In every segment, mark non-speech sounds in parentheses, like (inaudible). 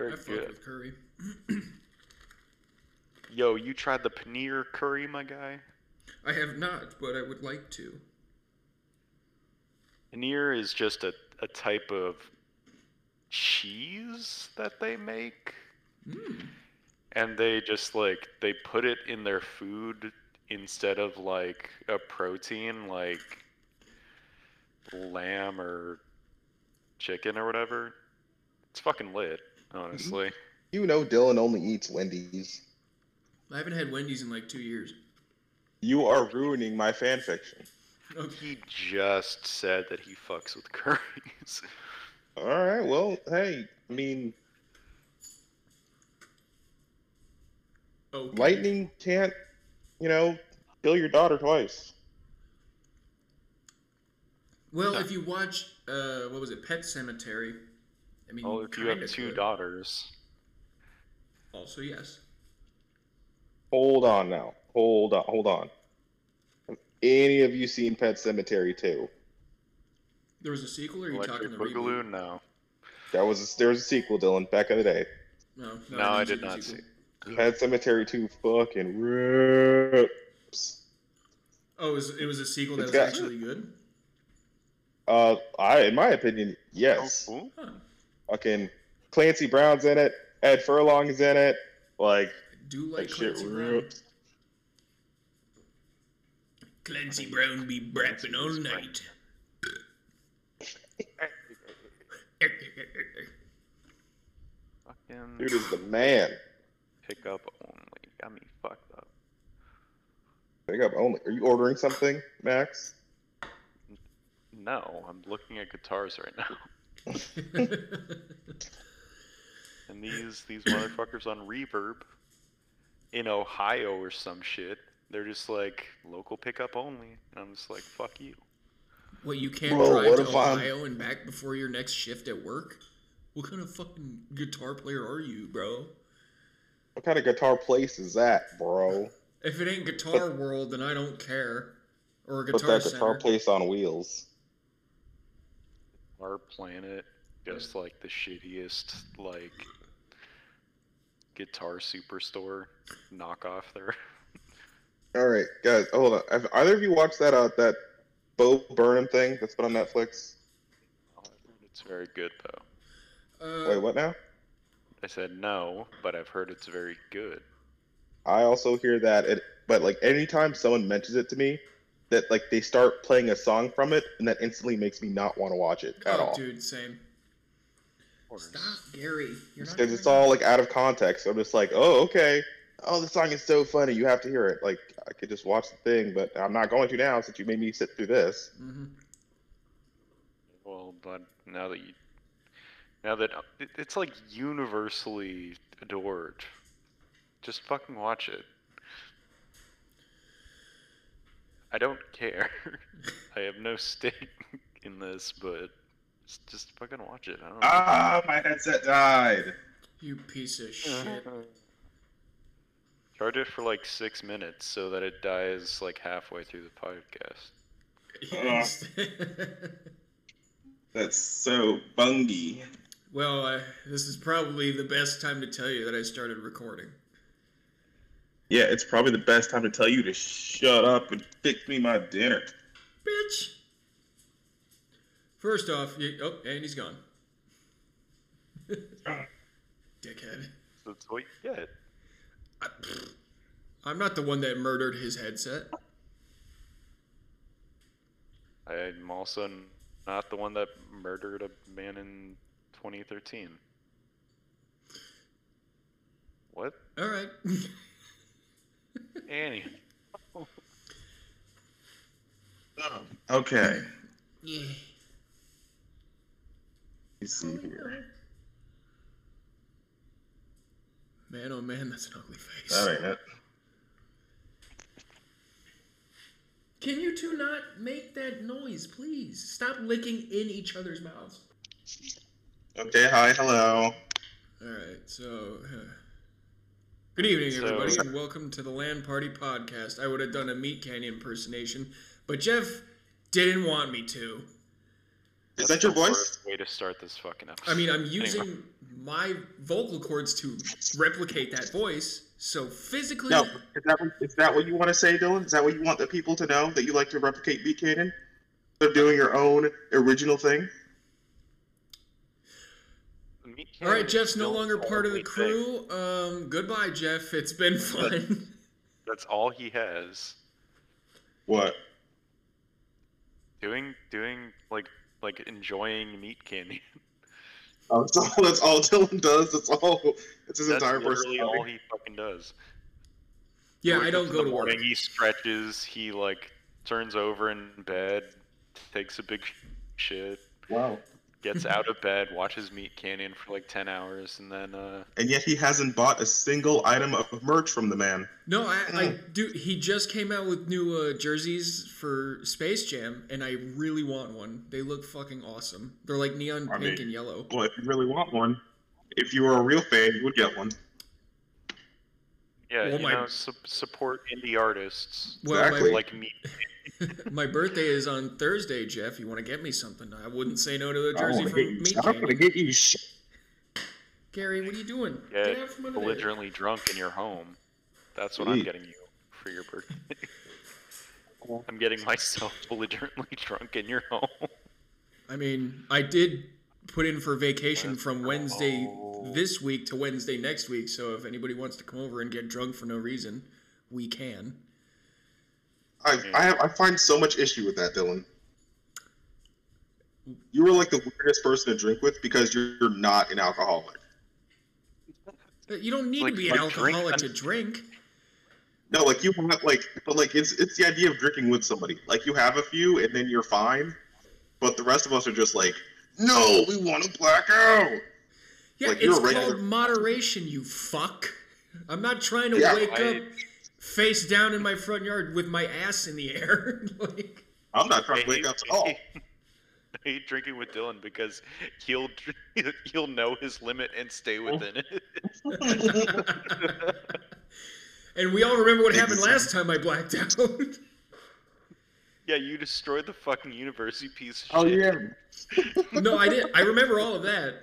Very I fuck good. with curry. (clears throat) Yo, you tried the paneer curry, my guy? I have not, but I would like to. Paneer is just a, a type of cheese that they make. Mm. And they just like they put it in their food instead of like a protein like lamb or chicken or whatever. It's fucking lit, honestly. You know Dylan only eats Wendy's. I haven't had Wendy's in like two years. You are ruining my fan fiction. Okay. He just said that he fucks with curries. All right, well, hey, I mean, okay. lightning can't, you know, kill your daughter twice. Well, if you watch, uh, what was it, Pet Sematary? I mean, well, if you have two could. daughters, Also, yes. Hold on now. Hold on. Hold on. Have any of you seen Pet Sematary 2? There was a sequel, or are you Electric talking the Boogaloo, reboot? no. That was a, there was a sequel, Dylan, back in the day. No, No, I didn't did not the see. Pet Sematary 2 fucking rips. Oh, it was, it was a sequel that It's was got- actually good. Uh, I, in my opinion, yes. Oh, cool. Huh. Fucking Clancy Brown's in it. Ed Furlong's in it. Like, I do like that shit Clancy Brown. rips. Clancy Brown be brapping all night. Fucking Dude is the man. pick up only. Got me fucked up. Pick up only. Are you ordering something, Max? No, I'm looking at guitars right now. (laughs) And these these motherfuckers on Reverb in Ohio or some shit. They're just like local pickup only. And I'm just like, fuck you. what, you can't Bro, drive to if I'm- Ohio and back before your next shift at work? What kind of fucking guitar player are you, bro? What kind of guitar place is that, bro? If it ain't Guitar World, then I don't care. Or Put Guitar that guitar Center. place on wheels. Our planet, just like the shittiest like guitar superstore knockoff there. (laughs) All right, guys, hold on. Have either of you watched that uh that Bo Burnham thing that's been on Netflix? It's very good though. Uh, Wait, what now? I said no, but I've heard it's very good. I also hear that it, but like anytime someone mentions it to me, that like they start playing a song from it, and that instantly makes me not want to watch it at oh, all. dude, same. Stop, Gary. You're not Because it's all like out of context. I'm just like, oh, okay. Oh, the song is so funny. You have to hear it. Like I could just watch the thing, but I'm not going to now since you made me sit through this. Mhm. Well, but now that you, now that it's like universally adored, just fucking watch it. I don't care. (laughs) I have no stake (laughs) in this, but just, just fucking watch it. I don't know. Ah, my headset died. You piece of shit. (laughs) Charge it for like six minutes so that it dies like halfway through the podcast. Yes. That's so bungy. well, uh, this is probably the best time to tell you that I started recording. Yeah, it's probably the best time to tell you to shut up and fix me my dinner. Bitch! First off, you, oh, and he's gone. Dickhead. That's what you get. I, I'm not the one that murdered his headset. I'm also not the one that murdered a man in 2013. What? All right. (laughs) Annie. Okay. yeah. Let's see here. Man, oh man, that's an ugly face. That ain't it. Can you two not make that noise, please? Stop licking in each other's mouths. Okay, hi, hello. All right, so. uh, good evening, So- everybody, and welcome to the Land Party Podcast. I would have done a Meat Canyon impersonation, but Jeff didn't want me to. Is that your voice? way to start this fucking episode. I mean, I'm Anyway. using my vocal cords to replicate that voice. So physically, No, is that that what you want to say, Dylan? Is that what you want the people to know that you like to replicate Meat Canyon? They're doing your own original thing. Meat all right, Jeff's no longer part of the crew. Um, goodbye, Jeff. It's been fun. (laughs) That's all he has. What? Doing, doing like, like enjoying meat candy. Oh, (laughs) that's all. That's all Dylan does. That's all. It's his That's entire literally all he fucking does. yeah, Wakes I don't go to morning, work. He stretches. He like turns over in bed, takes a big (laughs) shit, Wow. Gets out of bed, watches Meat Canyon for like ten hours, and then uh, And yet he hasn't bought a single item of merch from the man. No, I, I do. He just came out with new uh, jerseys for Space Jam, and I really want one. They look fucking awesome. They're like neon I pink mean- and yellow. Well, if you really want one, if you were a real fan, you would get one. yeah, Well, you my- know, su- support indie artists Well, Exactly. my, like me. (laughs) my birthday is on Thursday, Jeff. You want to get me something? I wouldn't say no to a jersey wanna from get you- Meat I'm gonna get you shit. Gary, what are you doing? Get out from under there. belligerently drunk in your home. That's what I'm getting you for your birthday. (laughs) I'm getting myself (laughs) belligerently drunk in your home. I mean, I did put in for vacation from go. Wednesday this week to Wednesday next week. So if anybody wants to come over and get drunk for no reason, we can. I, I, have, I find so much issue with that, Dylan. You were like the weirdest person to drink with because you're, you're not an alcoholic. You don't need Like- to be an like drink alcoholic un- to drink. No, like you have like, but like it's it's the idea of drinking with somebody. Like you have a few and then you're fine, but the rest of us are just like, no, we want to black out. Yeah, Like, you're it's a regular- called moderation, you fuck. I'm not trying to Yeah, wake I- up face down in my front yard with my ass in the air. (laughs) like, I'm not trying to wake up at all. (laughs) I hate drinking with Dylan because he'll (laughs) he'll know his limit and stay within it. and we all remember what happened last time I blacked out. yeah, you destroyed the fucking universe, you piece of Oh shit. yeah. no, I did. I remember all of that.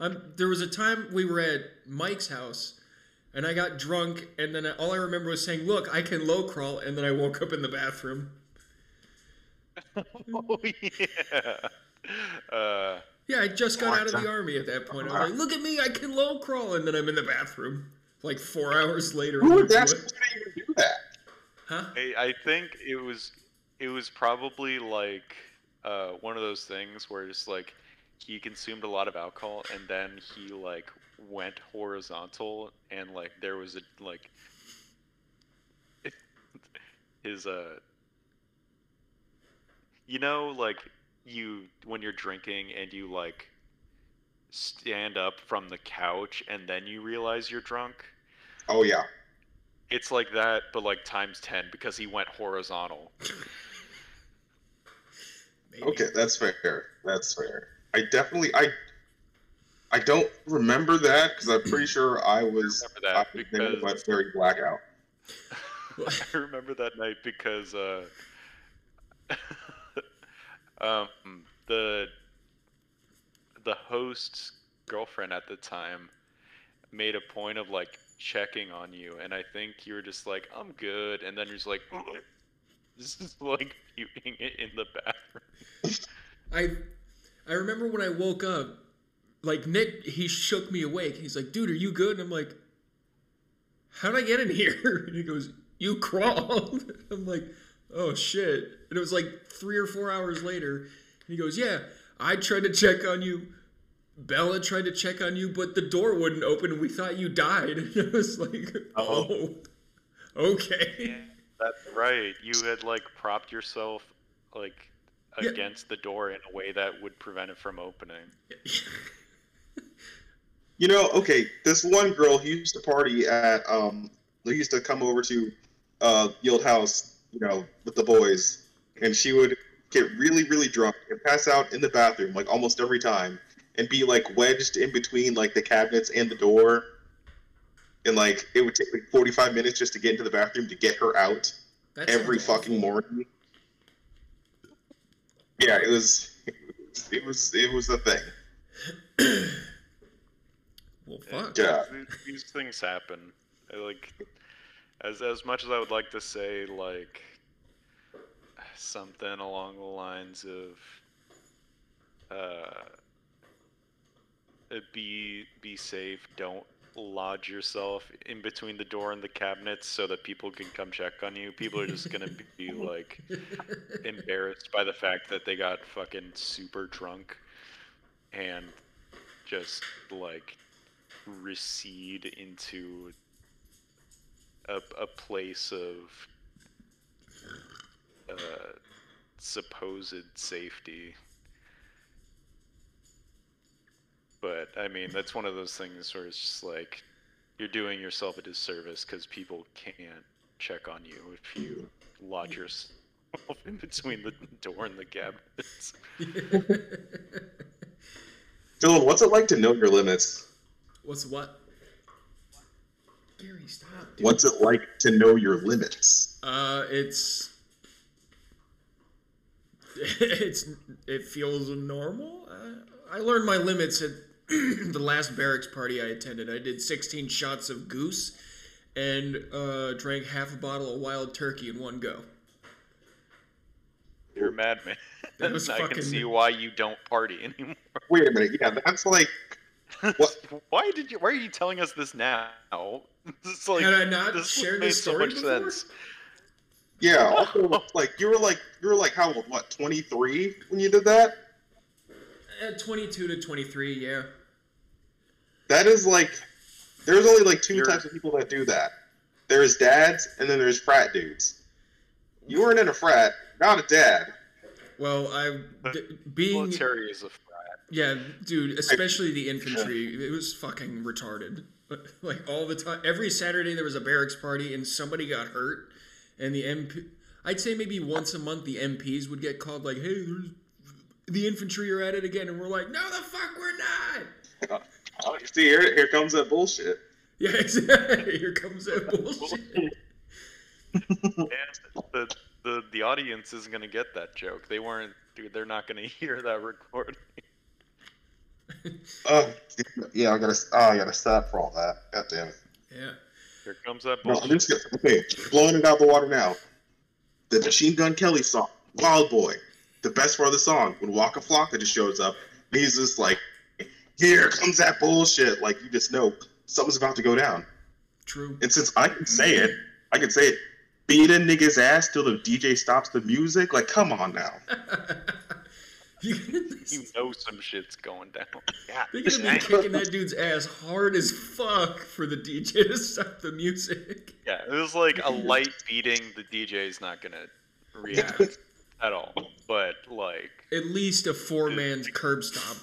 Um, there was a time we were at Mike's house, and I got drunk, and then all I remember was saying, "Look, I can low crawl," and then I woke up in the bathroom. (laughs) Oh yeah. Uh, Yeah, I just got out of the What? army at that point. I was like, "Look at me, I can low crawl," and then I'm in the bathroom. Like four hours later. I'm Who would that "What?" even do that? Huh? I, I think it was it was probably like uh, one of those things where it's like he consumed a lot of alcohol and then he like went horizontal and like there was a like (laughs) his uh you know like you when you're drinking and you like stand up from the couch and then you realize you're drunk Oh yeah. it's like that, but like times ten because he went horizontal. (laughs) Okay, that's fair. That's fair. I definitely I I don't remember that because I'm pretty sure I was Remember that I was there, because- but very blackout. (laughs) I remember that night because uh, (laughs) um, the the host's girlfriend at the time made a point of like checking on you, and I think you were just like, "I'm good," and then you're just like, (laughs) "This is like puking it in the bathroom." I I remember when I woke up, like Nick, he shook me awake. He's like, "Dude, are you good?" And I'm like, how did I get in here?" (laughs) And he goes, "You crawled." (laughs) I'm like, "Oh shit!" And it was like three or four hours later. And he goes, "Yeah, I tried to check on you." Bella tried to check on you, but the door wouldn't open, and we thought you died. (laughs) And I was like, Oh. "Oh, okay." That's right. You had like propped yourself like Yeah. against the door in a way that would prevent it from opening. You know, okay, this one girl who used to party at um who used to come over to uh the old house, you know, with the boys, and she would get really, really drunk and pass out in the bathroom like almost every time and be like wedged in between like the cabinets and the door. And like it would take like forty five minutes just to get into the bathroom to get her out That every sounds fucking morning. Yeah, it was it was it was a thing. (clears throat) Well, fuck. Yeah. These, these things happen. Like as as much as I would like to say like something along the lines of uh uh, be be safe, don't lodge yourself in between the door and the cabinets so that people can come check on you. People are just gonna be (laughs) like embarrassed by the fact that they got fucking super drunk and just like recede into a, a place of uh, supposed safety. But I mean, that's one of those things where it's just like you're doing yourself a disservice because people can't check on you if you lodge yourself in between the door and the cabinets. (laughs) Dylan, what's it like to know your limits? What's what? Gary, stop. Dude. What's it like to know your limits? Uh, it's (laughs) it's it feels normal. Uh, I learned my limits at (clears throat) the last barracks party I attended. I did 16 shots of goose and uh, drank half a bottle of wild turkey in one go. You're a madman. (laughs) I fucking- can see why you don't party anymore. Wait a minute. Yeah, that's like What? (laughs) why did you? Why are you telling us this now? (laughs) This is like Had I not this shared made this so story much before? sense. yeah. (laughs) Also, like you were like you were like how old? What? Twenty three when you did that? At 22 to 23, yeah. That is like there's only like 2 You're- types of people that do that. There's dads and then there's frat dudes. You weren't in a frat, not a dad. Well, I d- being Military is a frat. Yeah, dude, especially the infantry, it was fucking retarded. (laughs) Like all the time, every Saturday there was a barracks party and somebody got hurt, and the MP. I'd say maybe once a month the MPs would get called like, "Hey, there's the infantry are at it again," and we're like, "No, the fuck, we're not." (laughs) Oh, you see, here, here comes that bullshit. Yeah, (laughs) exactly. Here comes that bullshit. And the the the audience isn't gonna get that joke. They weren't. Dude, they're not gonna hear that recording. Oh, (laughs) yeah, I gotta, oh, I gotta stop for all that. God damn it. Yeah. Here comes that No, I'm just gonna, okay, blowing it out the water now. The Machine Gun Kelly song, Wild Boy. The best part of the song, when Waka Flocka just shows up, and he's just like, here comes that bullshit. Like, you just know something's about to go down. True. And since I can say it, I can say it. Beat a nigga's ass till the DJ stops the music. Like, come on now. (laughs) you, You know some shit's going down. Yeah. They're gonna be kicking that dude's ass hard as fuck for the DJ to stop the music. Yeah, it was like a (laughs) light beating. The DJ's not gonna react Yeah. at all. But like, At least a four man curb stop.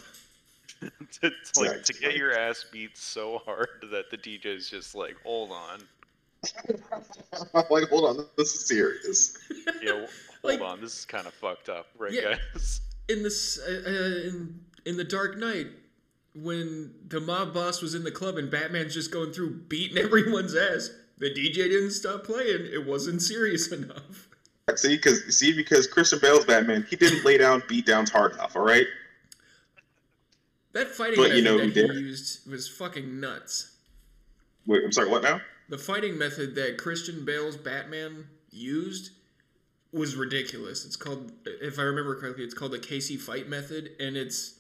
(laughs) to, to, like Right, to get your ass beat so hard that the DJ's just like, hold on, (laughs) like, hold on, this is serious. yeah, w- Like- hold on, this is kind of fucked up, right, Yeah. guys? In this, uh, uh, in in the Dark Knight, when the mob boss was in the club and Batman's just going through beating (laughs) everyone's ass, the DJ didn't stop playing. It wasn't serious (laughs) enough. See, because see, because Christian Bale's Batman, he didn't lay down beat downs hard enough. All right. That fighting But method you know that he did? used was fucking nuts. Wait, I'm sorry. What now? The fighting method that Christian Bale's Batman used was ridiculous. It's called, if I remember correctly, it's called the Keysi fight method, and it's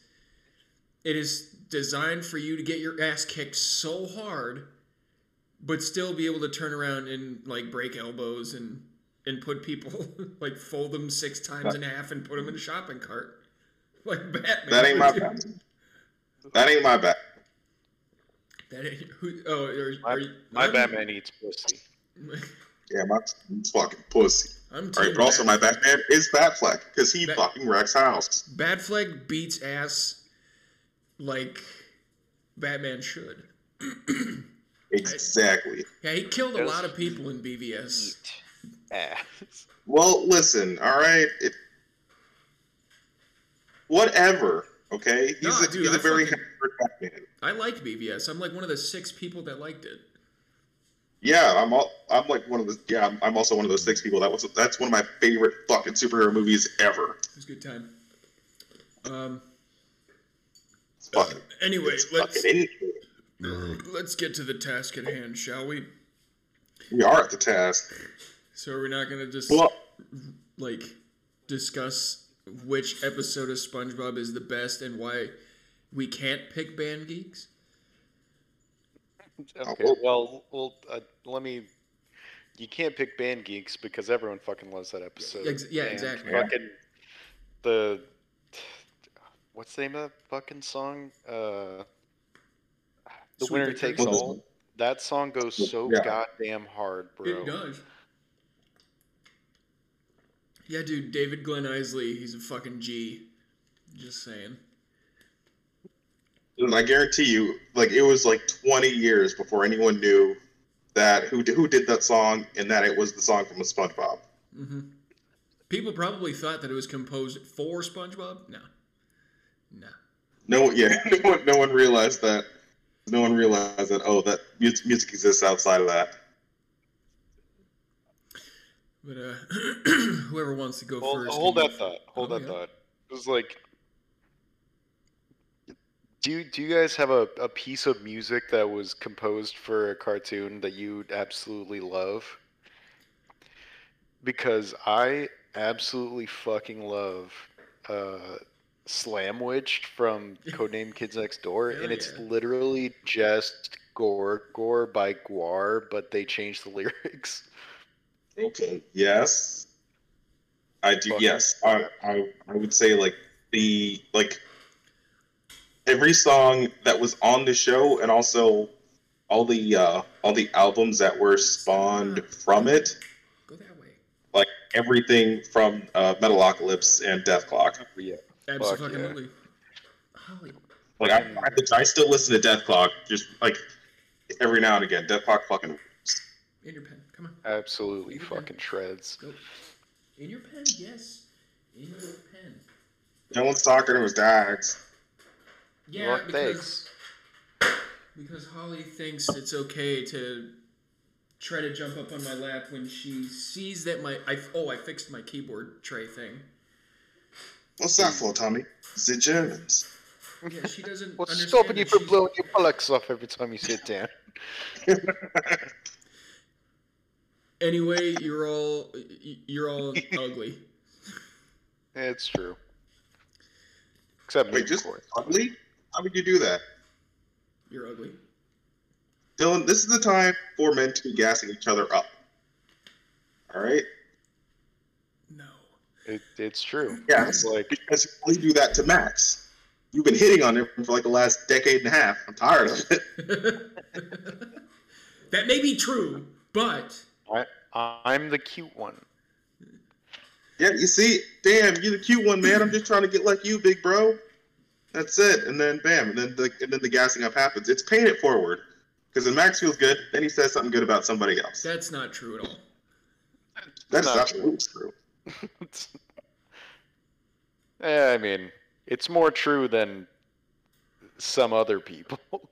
it is designed for you to get your ass kicked so hard, but still be able to turn around and like break elbows and and put people (laughs) like fold them six times in a half and put them in a shopping cart, (laughs) like Batman. That ain't my would do. Batman. That ain't my Bat. That ain't who? Oh, are, My, are you, my Batman eats pussy. (laughs) Yeah, my it's fucking pussy. I'm All right, team but also my Bat- Batman is Batfleck because he Bat- fucking wrecks house. Batfleck beats ass like Batman should. (clears throat) Exactly. Yeah, he killed a Yes. lot of people in BVS. Ass. Well, listen. All right. It, whatever. Okay. He's No, a, dude, he's I a very fucking- Batman. I liked BVS. I'm like one of the six people that liked it. Yeah, I'm all, I'm like one of the yeah I'm, I'm also one of those six people that was that's one of my favorite fucking superhero movies ever. It was a good time. Um. Fucking, Anyway, let's Let's get to the task at hand, shall we? We are at the task. So are we not gonna just Well, like discuss which episode of SpongeBob is the best and why we can't pick band geeks? Okay, well- well, well, uh, let me. You can't pick band geeks because everyone fucking loves that episode. Ex- yeah, And exactly. Fucking the what's the name of that fucking song? Uh, the Sweet winner takes Song. all. That song goes so Yeah. goddamn hard, bro. It does. Yeah, dude, David Glen Eisley, he's a fucking G. Just saying. And I guarantee you, like it was like 20 years before anyone knew that who who did that song and that it was the song from a SpongeBob. hmm People probably thought that it was composed for SpongeBob. No, no. No one, yeah, (laughs) no one, no one realized that. No one realized that. Oh, that music exists outside of that. But uh, (clears throat) whoever wants to go Hold, first. hold that go- thought. Hold Oh, that yeah. thought. It was like, do you, do you guys have a, a piece of music that was composed for a cartoon that you absolutely love? Because I absolutely fucking love uh, Slamwich from (laughs) Codename Kids Next Door, Hell and it's yeah. literally just Gore Gore by GWAR, but they changed the (laughs) lyrics. Okay. Yes. I do. Fucking- Yes. I, I I would say like the like every song that was on the show and also all the uh all the albums that were spawned from it Go that way. like everything from uh metalocalypse and Dethklok Yeah. Absolutely. Holly. like I, I i still listen to Dethklok just like every now and again Dethklok fucking In your pen. Come on. Absolutely Okay. fucking shreds. Go. In your pen, yes. In your pen. no one's talking it was dags Yeah, Well, because thanks. because Holly thinks it's okay to try to jump up on my lap when she sees that my I oh I fixed my keyboard tray thing. what's that for tommy the germans Yeah, she doesn't. What's understand stopping you from she's- blowing your bullocks off every time you sit down? (laughs) Anyway, you're all you're all ugly. it's true. Except me, wait of just course. ugly how would you do that You're ugly. Dylan, this is the time for men to be gassing each other up. All right? No. It, it's true. Yeah, It's like because you only do that to Max. You've been hitting on him for like the last decade and a half. I'm tired of it. (laughs) that may be true, but I, I'm the cute one. Yeah, you see, damn, you're the cute one, man. I'm just trying to get like you, big bro. That's it. And then bam, and then the and then the gassing up happens. It's paying it forward. Because when Max feels good, then he says something good about somebody else. that's not true at all. That's not absolutely true. (laughs) yeah, I mean, it's more true than some other people. (laughs)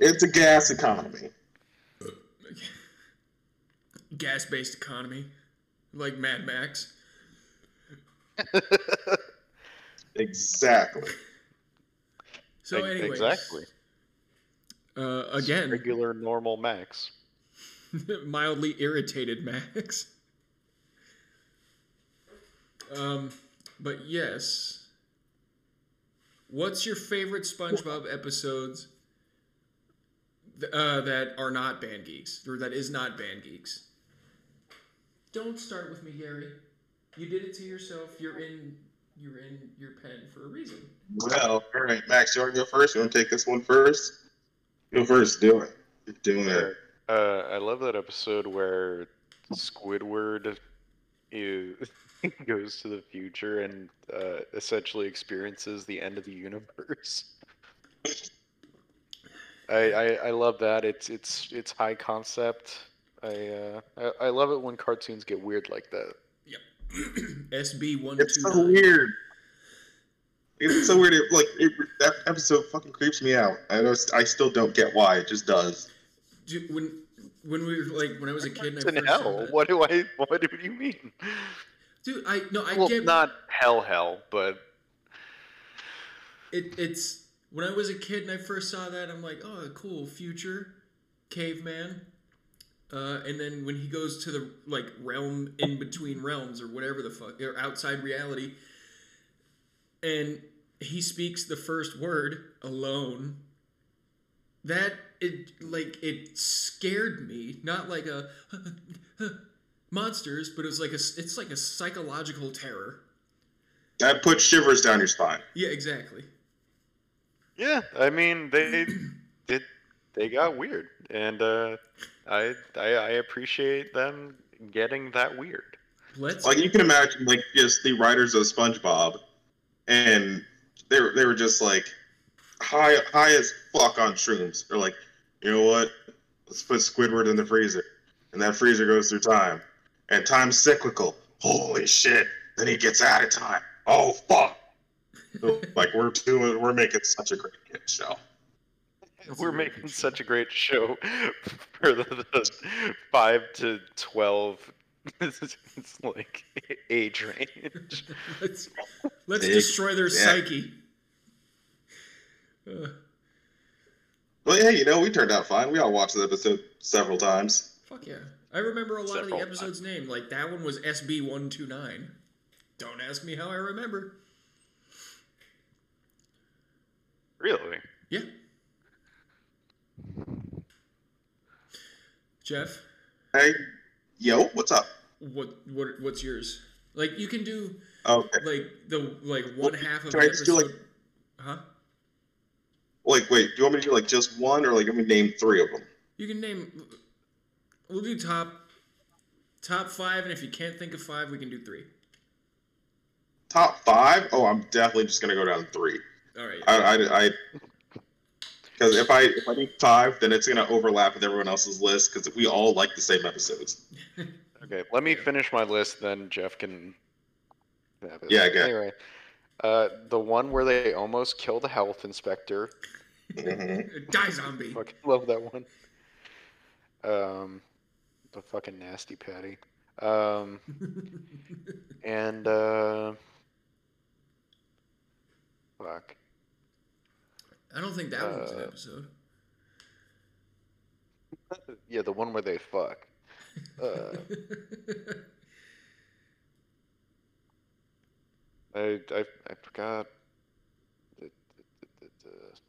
It's a gas economy. (laughs) Gas-based economy, like Mad Max. Exactly. So, anyways, exactly. Uh, again, Regular, normal Max. (laughs) mildly irritated Max. Um, but yes. What's your favorite SpongeBob episodes th- uh, that are not Band Geeks or that is not Band Geeks? Don't start with me, Gary. You did it to yourself. You're in. You're in your pen for a reason. Well, all right, Max, you want to go first? You want to take this one first? Go first. Do it. You're doing it. Uh, I love that episode where Squidward is, (laughs) goes to the future and uh, essentially experiences the end of the universe. I, I I love that. It's it's it's high concept. I uh I, I love it when cartoons get weird like that. SB one It's so weird. It's so weird. It, like it, that episode fucking creeps me out. I just, I still don't get why. It just does. Dude, when when we were like when I was a kid and I In first hell, that- what do I what do you mean? dude, I no, I well, get not hell hell, but it. It's when I was a kid and I first saw that, I'm like, oh, cool, future caveman. Uh, and then when he goes to the like realm in between realms or whatever the fuck, or outside reality, and he speaks the first word alone. That it like it scared me, not like a (laughs) monsters, but it was like a it's like a psychological terror. That puts shivers down your spine. Yeah, exactly. Yeah, I mean they did they got weird, and uh, I, I I appreciate them getting that weird. Let's Like you can imagine, like just the writers of SpongeBob, and they were they were just like high high as fuck on shrooms. They're like, you know what? Let's put Squidward in the freezer, and that freezer goes through time, and time's cyclical. Holy shit! Then he gets out of time. Oh fuck! (laughs) Like we're doing, we're making such a great kid show. That's a We're very making good such a great show (laughs) for the, the five to twelve. (laughs) it's like age range. (laughs) let's let's Big- destroy their yeah. psyche. Uh, Well, yeah, you know, we turned out fine. We all watched the episode several times. fuck yeah! I remember a lot of the Several episodes' name. Like that one was SB one two nine. Don't ask me how I remember. Really? Yeah. Jeff, Hey, yo, what's up? what what what's yours? Like you can do Okay. like the like one half of Can an I just do, like- huh? Like, wait, do you want me to do like just one, or like let me name three of them? You can name. We'll do top top five, and if you can't think of five, we can do three. Top five? Oh, I'm definitely just gonna go down three. All right. I, I, because if I if I do five, then it's gonna overlap with everyone else's list because we all like the same episodes. (laughs) Okay, let me finish my list, then Jeff can. have it. Yeah, go ahead. Anyway, uh, the one where they almost kill the health inspector. Mhm. (laughs) Die zombie. Fucking love that one. Um, the fucking nasty patty. Um, (laughs) and uh, fuck. I don't think that one was an Uh, episode. (laughs) Yeah, the one where they fuck. Uh, (laughs) I, I I forgot. The- the- the- the- the-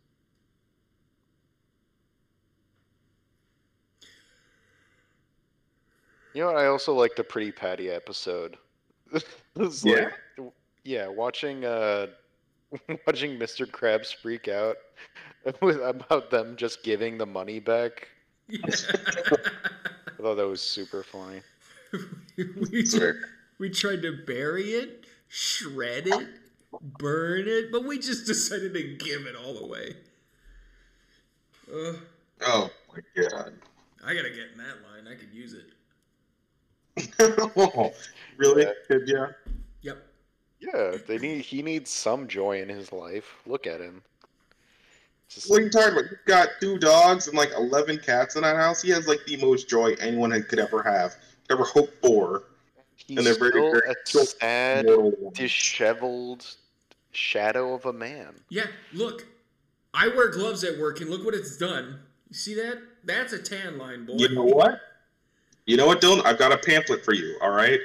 You know what? I also like the Pretty Patty episode. (laughs) Yeah? like- yeah, watching uh, (laughs) watching Mr. Krabs freak out (laughs) with, about them just giving the money back. Yeah. (laughs) I thought that was super funny. we, Sorry. we tried to bury it, shred it, burn it, but we just decided to give it all away. Uh, Oh my god. I gotta get in that line. I could use it. oh, really? Yeah. Did ya? Yep. Yeah, they need he needs some joy in his life. Look at him. Just, What are you talking about? You've got two dogs and like eleven cats in that house. He has like the most joy anyone could ever have, ever hope for. he's and they're very- still very a short sad, Mortal disheveled shadow of a man. Yeah, look. I wear gloves at work, and look what it's done. You see that? That's a tan line, boy. You know what? You know what, Dylan? I've got a pamphlet for you. All right.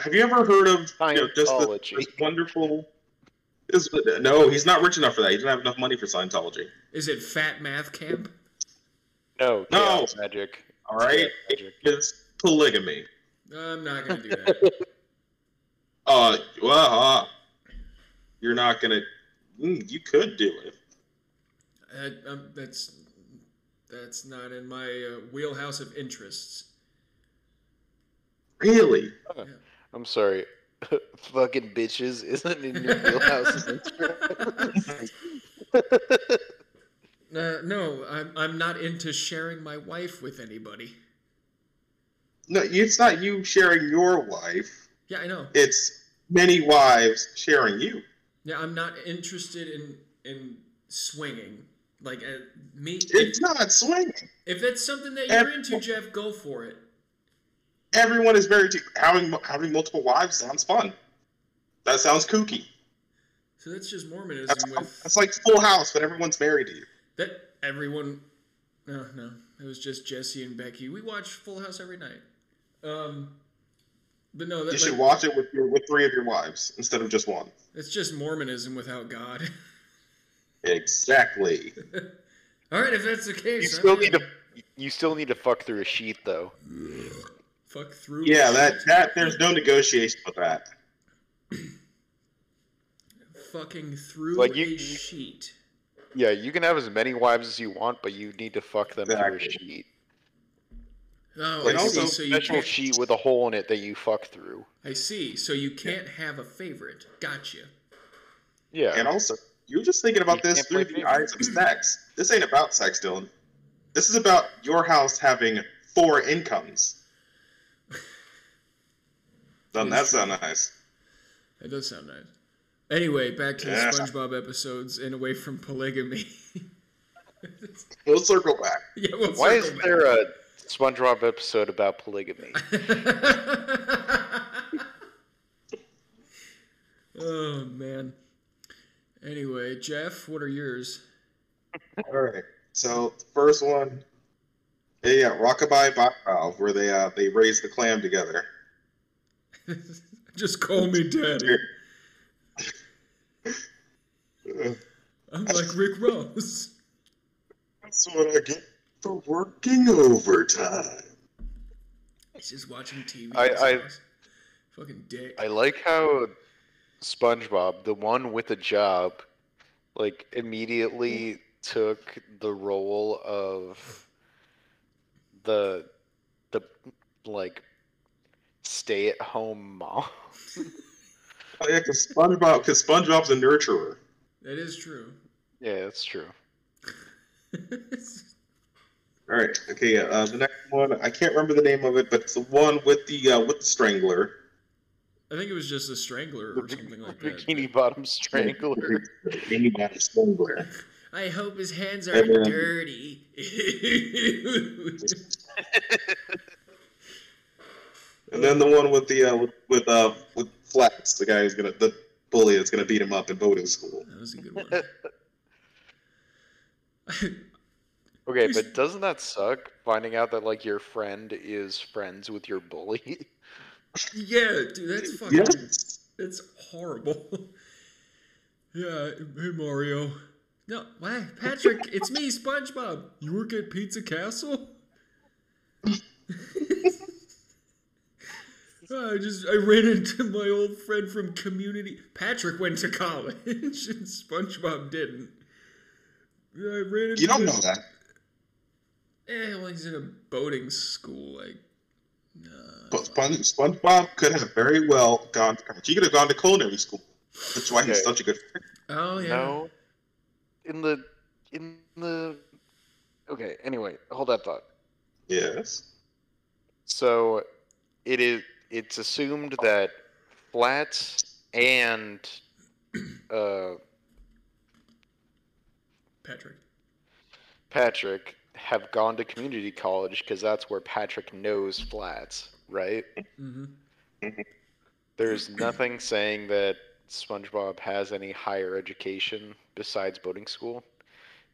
You have you ever heard of you know, just the, this wonderful? This, no, he's not rich enough for that. He doesn't have enough money for Scientology. Is it Fat Math Camp? No, No. chaos magic. All right, magic. it's polygamy. I'm not gonna do that. (laughs) Uh, well, uh, you're not gonna. Mm, you could do it. Uh, um, that's that's not in my uh, wheelhouse of interests. Really? I'm sorry. (laughs) Fucking bitches isn't in your wheelhouse. of. (laughs) (laughs) Uh, no, I'm I'm not into sharing my wife with anybody. No, it's not you sharing your wife. Yeah, I know. It's many wives sharing you. Yeah, I'm not interested in in swinging. Like uh, me, if, It's not swinging. if that's something that you're into, Jeff, go for it. Everyone is very having having multiple wives sounds fun. That sounds kooky. So that's just That's, Mormonism with that's like Full House, but everyone's married to you. that everyone. No, no, it was just Jesse and Becky. We watch Full House every night. Um, but no, that, You should like, watch it with your with three of your wives instead of just one. it's just Mormonism without God. (laughs) Exactly. All right, if that's the case, You still I'm need in. to. You still need to fuck through a sheet though. Fuck through. Yeah, that that there's no negotiation with that. (clears throat) fucking through Like, you- a sheet. Yeah, you can have as many wives as you want, but you need to fuck them through a sheet. Oh, And I also- see. So you Special can't. sheet with a hole in it that you fuck through. I see. So you can't have a favorite. Gotcha. Yeah. And also, you're just thinking about You this can't through the favorite. eyes of sex. This ain't about sex, Dylan. This is about your house having four incomes. Doesn't that sound nice? That does sound nice. Anyway, back to Yeah. the SpongeBob episodes and away from polygamy. (laughs) We'll circle back. yeah, we'll Why circle is there a SpongeBob episode about polygamy? (laughs) oh man. Anyway, Jeff, what are yours? All right. So the first one, yeah, yeah Rockabye Bob Valve, where they uh they raise the clam together. (laughs) Just call me daddy. (laughs) I'm like Rick Ross. That's what I get for working overtime. He's just watching TV. I- I- Fucking dick. I like how SpongeBob, the one with a job, like immediately took the role of the the like stay at home mom. Oh yeah, because SpongeBob, because SpongeBob's a nurturer. that is true. Yeah, that's true. (laughs) All right. Okay. Uh, the next one, I can't remember the name of it, but it's the one with the uh, with the strangler. I think it was just a strangler or something like that. Bikini Bottom Strangler. (laughs) Amy Bottom Strangler. I hope his hands are And then- dirty. (laughs) And then the one with the uh, with, with uh with Flats, the guy who's gonna the bully that's gonna beat him up in boating school. that was a good (laughs) one. Okay, but doesn't that suck? Finding out that like your friend is friends with your bully. (laughs) yeah, dude, that's fucking. Yes. That's horrible. (laughs) yeah, hey Mario. No, why, Patrick? It's me, SpongeBob. You work at Pizza Castle? I just I ran into my old friend from community. Patrick went to college, (laughs) and SpongeBob didn't. I ran into You don't him. know that. Eh, well, he's in a boating school. Like, nah. But Spon- SpongeBob could have very well gone. He could have gone to culinary school. That's why he's Okay. such a good friend. Oh yeah. No. In the in the Okay, anyway, hold that thought. Yes. So it is it's assumed that Flats and uh Patrick. Patrick have gone to community college because that's where Patrick knows Flats, right? Mm-hmm. There's nothing saying that SpongeBob has any higher education besides boating school.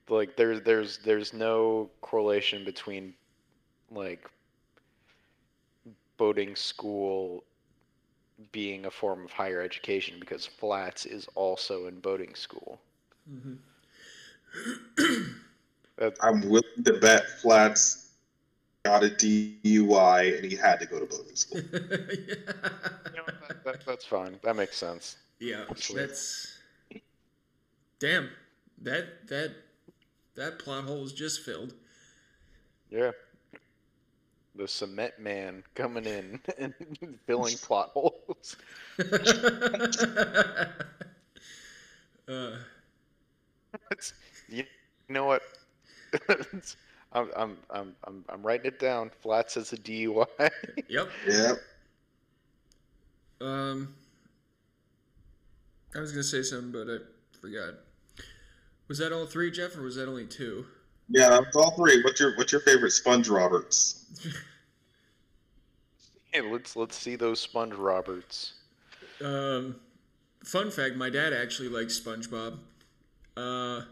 Like there's there's there's no correlation between like boating school being a form of higher education because Flats is also in boating school. Mm-hmm. I'm willing to bet Flats got a DUI and he had to go to boating school. (laughs) you know, that, that, that's fine. That makes sense. yeah, Actually. that's damn. That that that plot hole is just filled. Yeah. The cement man coming in (laughs) and filling plot holes. uh, (laughs) you, you know what? (laughs) I'm, I'm, I'm, I'm, I'm writing it down. Flats as a DUI. yep. Yep. Um, I was gonna say something, but I forgot. Was that all three, Jeff, or was that only two? Yeah, that was all three. What's your What's your favorite Sponge Roberts? (laughs) hey, let's let's see those Sponge Roberts. Um, fun fact: my dad actually likes SpongeBob. Uh,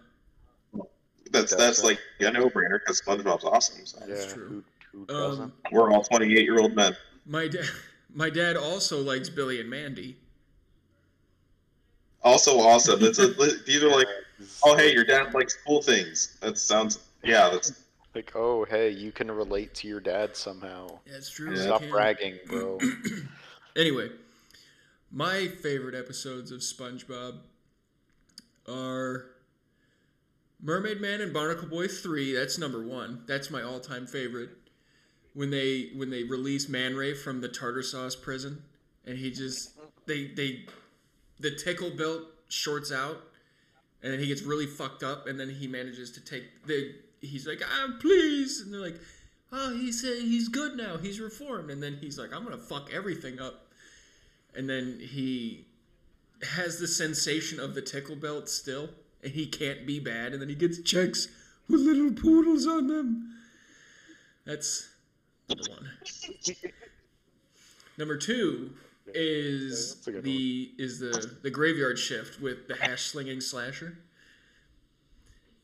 That's that's like a no-brainer because SpongeBob's awesome. So. Yeah, true. who, who doesn't? um, We're all 28-year-old men. my dad, (laughs) my dad also likes Billy and Mandy. Also awesome. It's a, (laughs) these are like, oh hey, your dad likes cool things. That sounds yeah. That's like, oh, hey, you can relate to your dad somehow. That's true. Yeah. Stop bragging, bro. (clears throat) Anyway, my favorite episodes of SpongeBob are Mermaid Man and Barnacle Boy 3. That's number 1. That's my all-time favorite. When they when they release Man Ray from the tartar sauce prison and he just they they the tickle belt shorts out and then he gets really fucked up and then he manages to take the he's like, "Ah, please." And they're like, "Oh, he said he's good now. He's reformed." And then he's like, "I'm going to fuck everything up." and then he has the sensation of the tickle belt still, and he can't be bad, and then he gets checks with little poodles on them. That's number one. (laughs) number two is that's a good the is the the graveyard shift with the hash slinging slasher.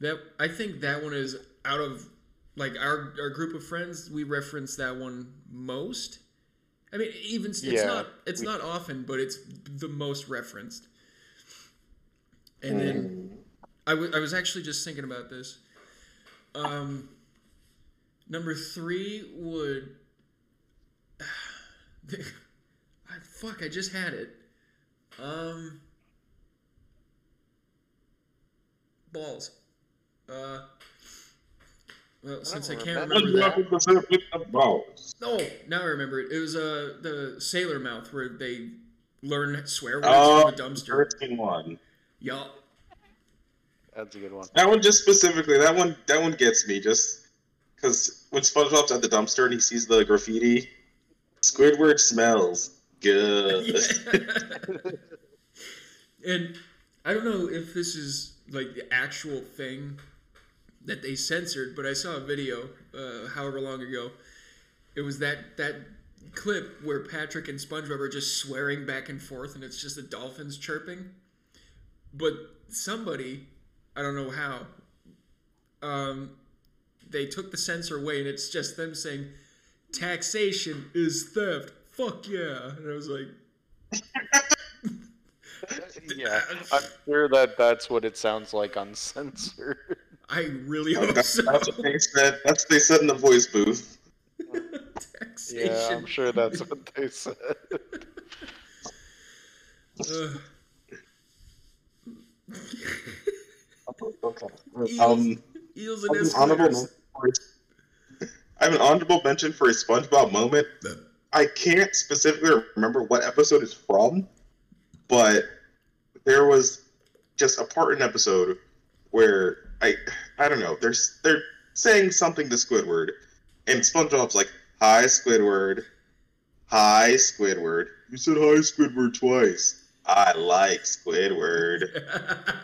That I think that one is out of like our our group of friends. We reference that one most. I mean, even it's Yeah. not it's not often, but it's the most referenced. And then I wa- I was actually just thinking about this. Um, number three would. (sighs) I, fuck! I just had it. Um, balls. Uh. Well, since I can't remember remember that. with balls. Oh, now I remember it. It was uh the Sailor Mouth where they learn swear words Oh, from the dumpster. Thirteen one. Yup. That's a good one. That one just specifically. That one. That one gets me just because when SpongeBob's at the dumpster and he sees the graffiti, Squidward smells good. (laughs) and I don't know if this is like the actual thing that they censored, but I saw a video, uh, however long ago. It was that that clip where Patrick and SpongeBob are just swearing back and forth, and it's just the dolphins chirping. But somebody, I don't know how, um, they took the censor away, and it's just them saying, "Taxation is theft." Fuck yeah! And I was like, (laughs) yeah, I'm sure that that's what it sounds like uncensored. (laughs) I really hope that's, so. that's what they said. That's what they said in the voice booth. Taxation. Yeah, I'm sure that's what they said. (laughs) Ugh. Um, Eels I and have an honorable escalators. mention for a- I have an honorable mention for a SpongeBob moment. I can't specifically remember what episode it's from, but there was just a part in an episode where I I don't know. They're they're saying something to Squidward, and SpongeBob's like, "Hi, Squidward. Hi, Squidward. You said hi, Squidward twice. I like Squidward."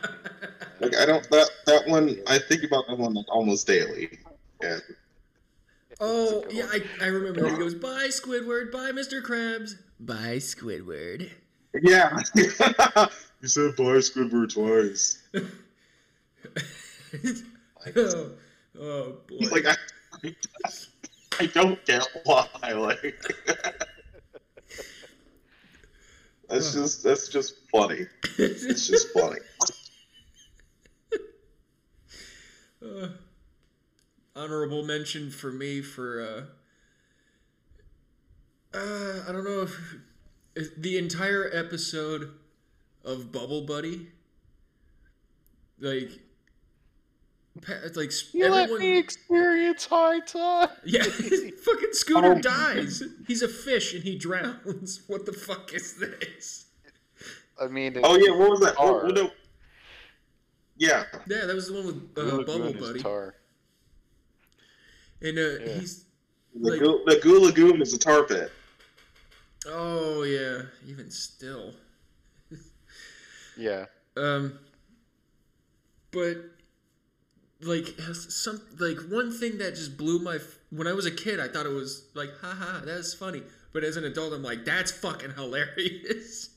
(laughs) Like I don't that that one. I think about that one like almost daily. And oh, yeah, I, I remember. He goes, (laughs) Bye, Squidward. Bye, Mr. Krabs. Bye, Squidward. yeah, (laughs) you said bye, Squidward twice. (laughs) oh, oh, boy. Like I, I don't get why. Like that's just that's just funny. It's just funny. Uh, honorable mention for me for uh, uh I don't know if, if the entire episode of Bubble Buddy like it's like s- You let me experience high tide. (laughs) yeah fucking Scooter Oh. dies he's a fish and he drowns (laughs) what the fuck is this I mean, Oh yeah, what was that? Tar. What, what the- yeah, yeah that was the one with uh, Bubble Buddy tar. And uh, Yeah. he's the, Like- goo, the Goo Lagoon is a tar pit. oh yeah even still Yeah. Um, but like some like one thing that just blew my f- when I was a kid, I thought it was like, haha, that's funny. But as an adult, I'm like, that's fucking hilarious. (laughs)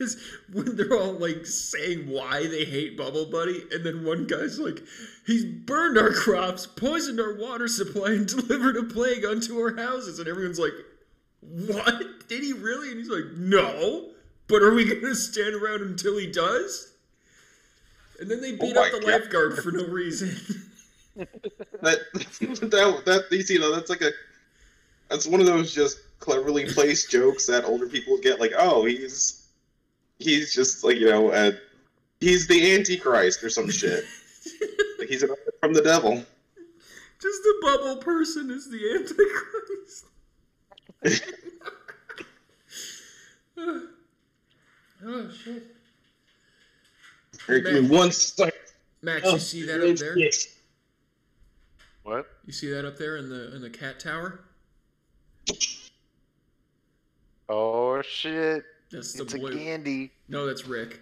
is when they're all like saying why they hate Bubble Buddy, and then one guy's like, "He's burned our crops, poisoned our water supply, and (laughs) delivered a plague onto our houses," and everyone's like, "What? Did he really?" And he's like, "No." But are we gonna stand around until he does? And then they beat Oh up the God. lifeguard for no reason. (laughs) That (laughs) that that you know that's like a that's one of those just cleverly placed jokes that older people get. Like, oh, he's he's just like you know, uh, he's the Antichrist or some shit. (laughs) like he's an, from the devil. Just the bubble person is the Antichrist. (laughs) oh shit. Here, give me one second. Max, Oh, you see that up there? What? You see that up there in the in the cat tower? Oh shit! That's the It's a boy. candy. No, that's Rick.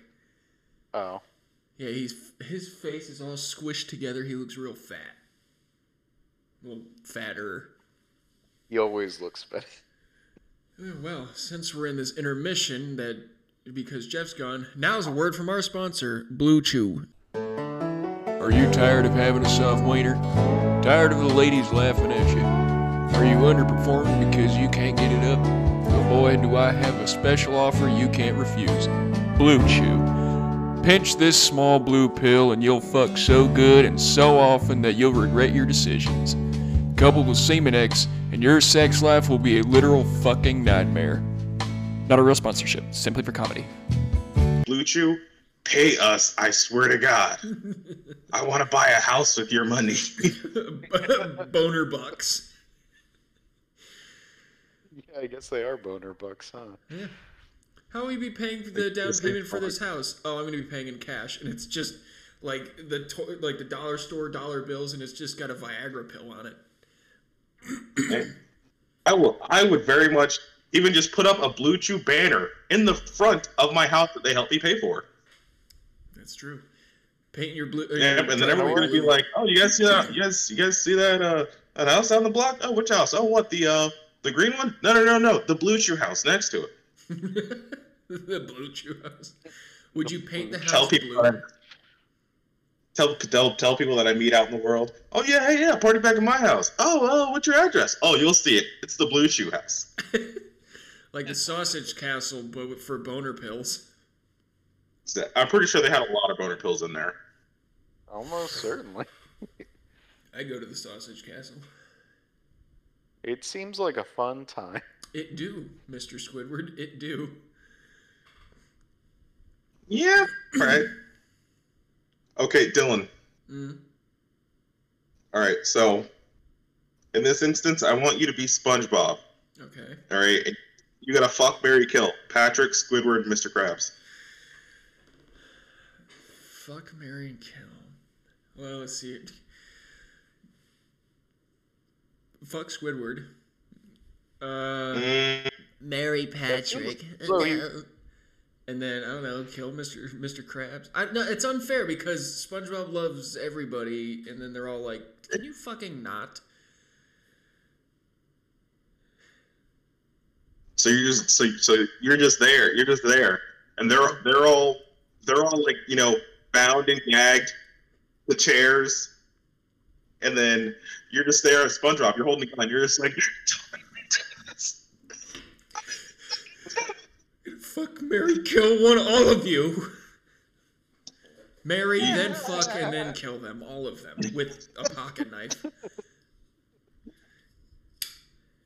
Oh. Yeah, he's his face is all squished together. He looks real fat. Well, fatter. He always looks better. Well, since we're in this intermission, that because Jeff's gone, now's a word from our sponsor, Blue Chew. Are you tired of having a soft wiener? Tired of the ladies laughing at you? Are you underperforming because you can't get it up? Well, boy, do I have a special offer you can't refuse. Blue Chew. Pinch this small blue pill and you'll fuck so good and so often that you'll regret your decisions. Coupled with Semenax, and your sex life will be a literal fucking nightmare. Not a real sponsorship, simply for comedy. Blue Chew, pay us. I swear to God, (laughs) I want to buy a house with your money. (laughs) Boner bucks. Yeah, I guess they are boner bucks, huh? Yeah. How will you be paying for the down payment for this house? Oh, I'm going to be paying in cash, and it's just like the to- like the dollar store dollar bills, and it's just got a Viagra pill on it. I will. I would very much even just put up a Blue Chew banner in the front of my house that they help me pay for. That's true. Paint your blue. uh, Yeah, your and then everyone's gonna be like, "Oh, you guys see that? You guys, you guys see that? Uh, that house down the block? Oh, which house? Oh, what the uh, the green one? No, no, no, no, the Blue Chew house next to it." (laughs) the blue chew house. Would you paint the house Tell people blue? that I, tell, tell tell people that I meet out in the world. Oh yeah, hey yeah, party back at my house. Oh, well, what's your address? Oh, you'll see it. It's the Blue Chew house. (laughs) like the sausage castle, but for boner pills. I'm pretty sure they had a lot of boner pills in there. Almost certainly. (laughs) I go to the sausage castle. It seems like a fun time. It do, Mister Squidward. It do. Yeah. All right. Okay, Dylan. Mm. All right, so in this instance, I want you to be SpongeBob. Okay. All right, you gotta fuck, Mary, kill Patrick, Squidward, Mr. Krabs. Fuck, Mary, and kill. Well, let's see it. Fuck Squidward. Uh, Mm, Mary Patrick. (laughs) And then I don't know, kill Mr. Mr. Krabs. I no, it's unfair because SpongeBob loves everybody, and then they're all like, "Can you fucking not?" so you're just so so you're just there. You're just there, and they're they're all they're all like you know bound and gagged the chairs, and then you're just there as SpongeBob. You're holding the gun. You're just like. Fuck, Mary, kill one, all of you. Marry, then fuck, and then kill them, all of them, with a pocket knife.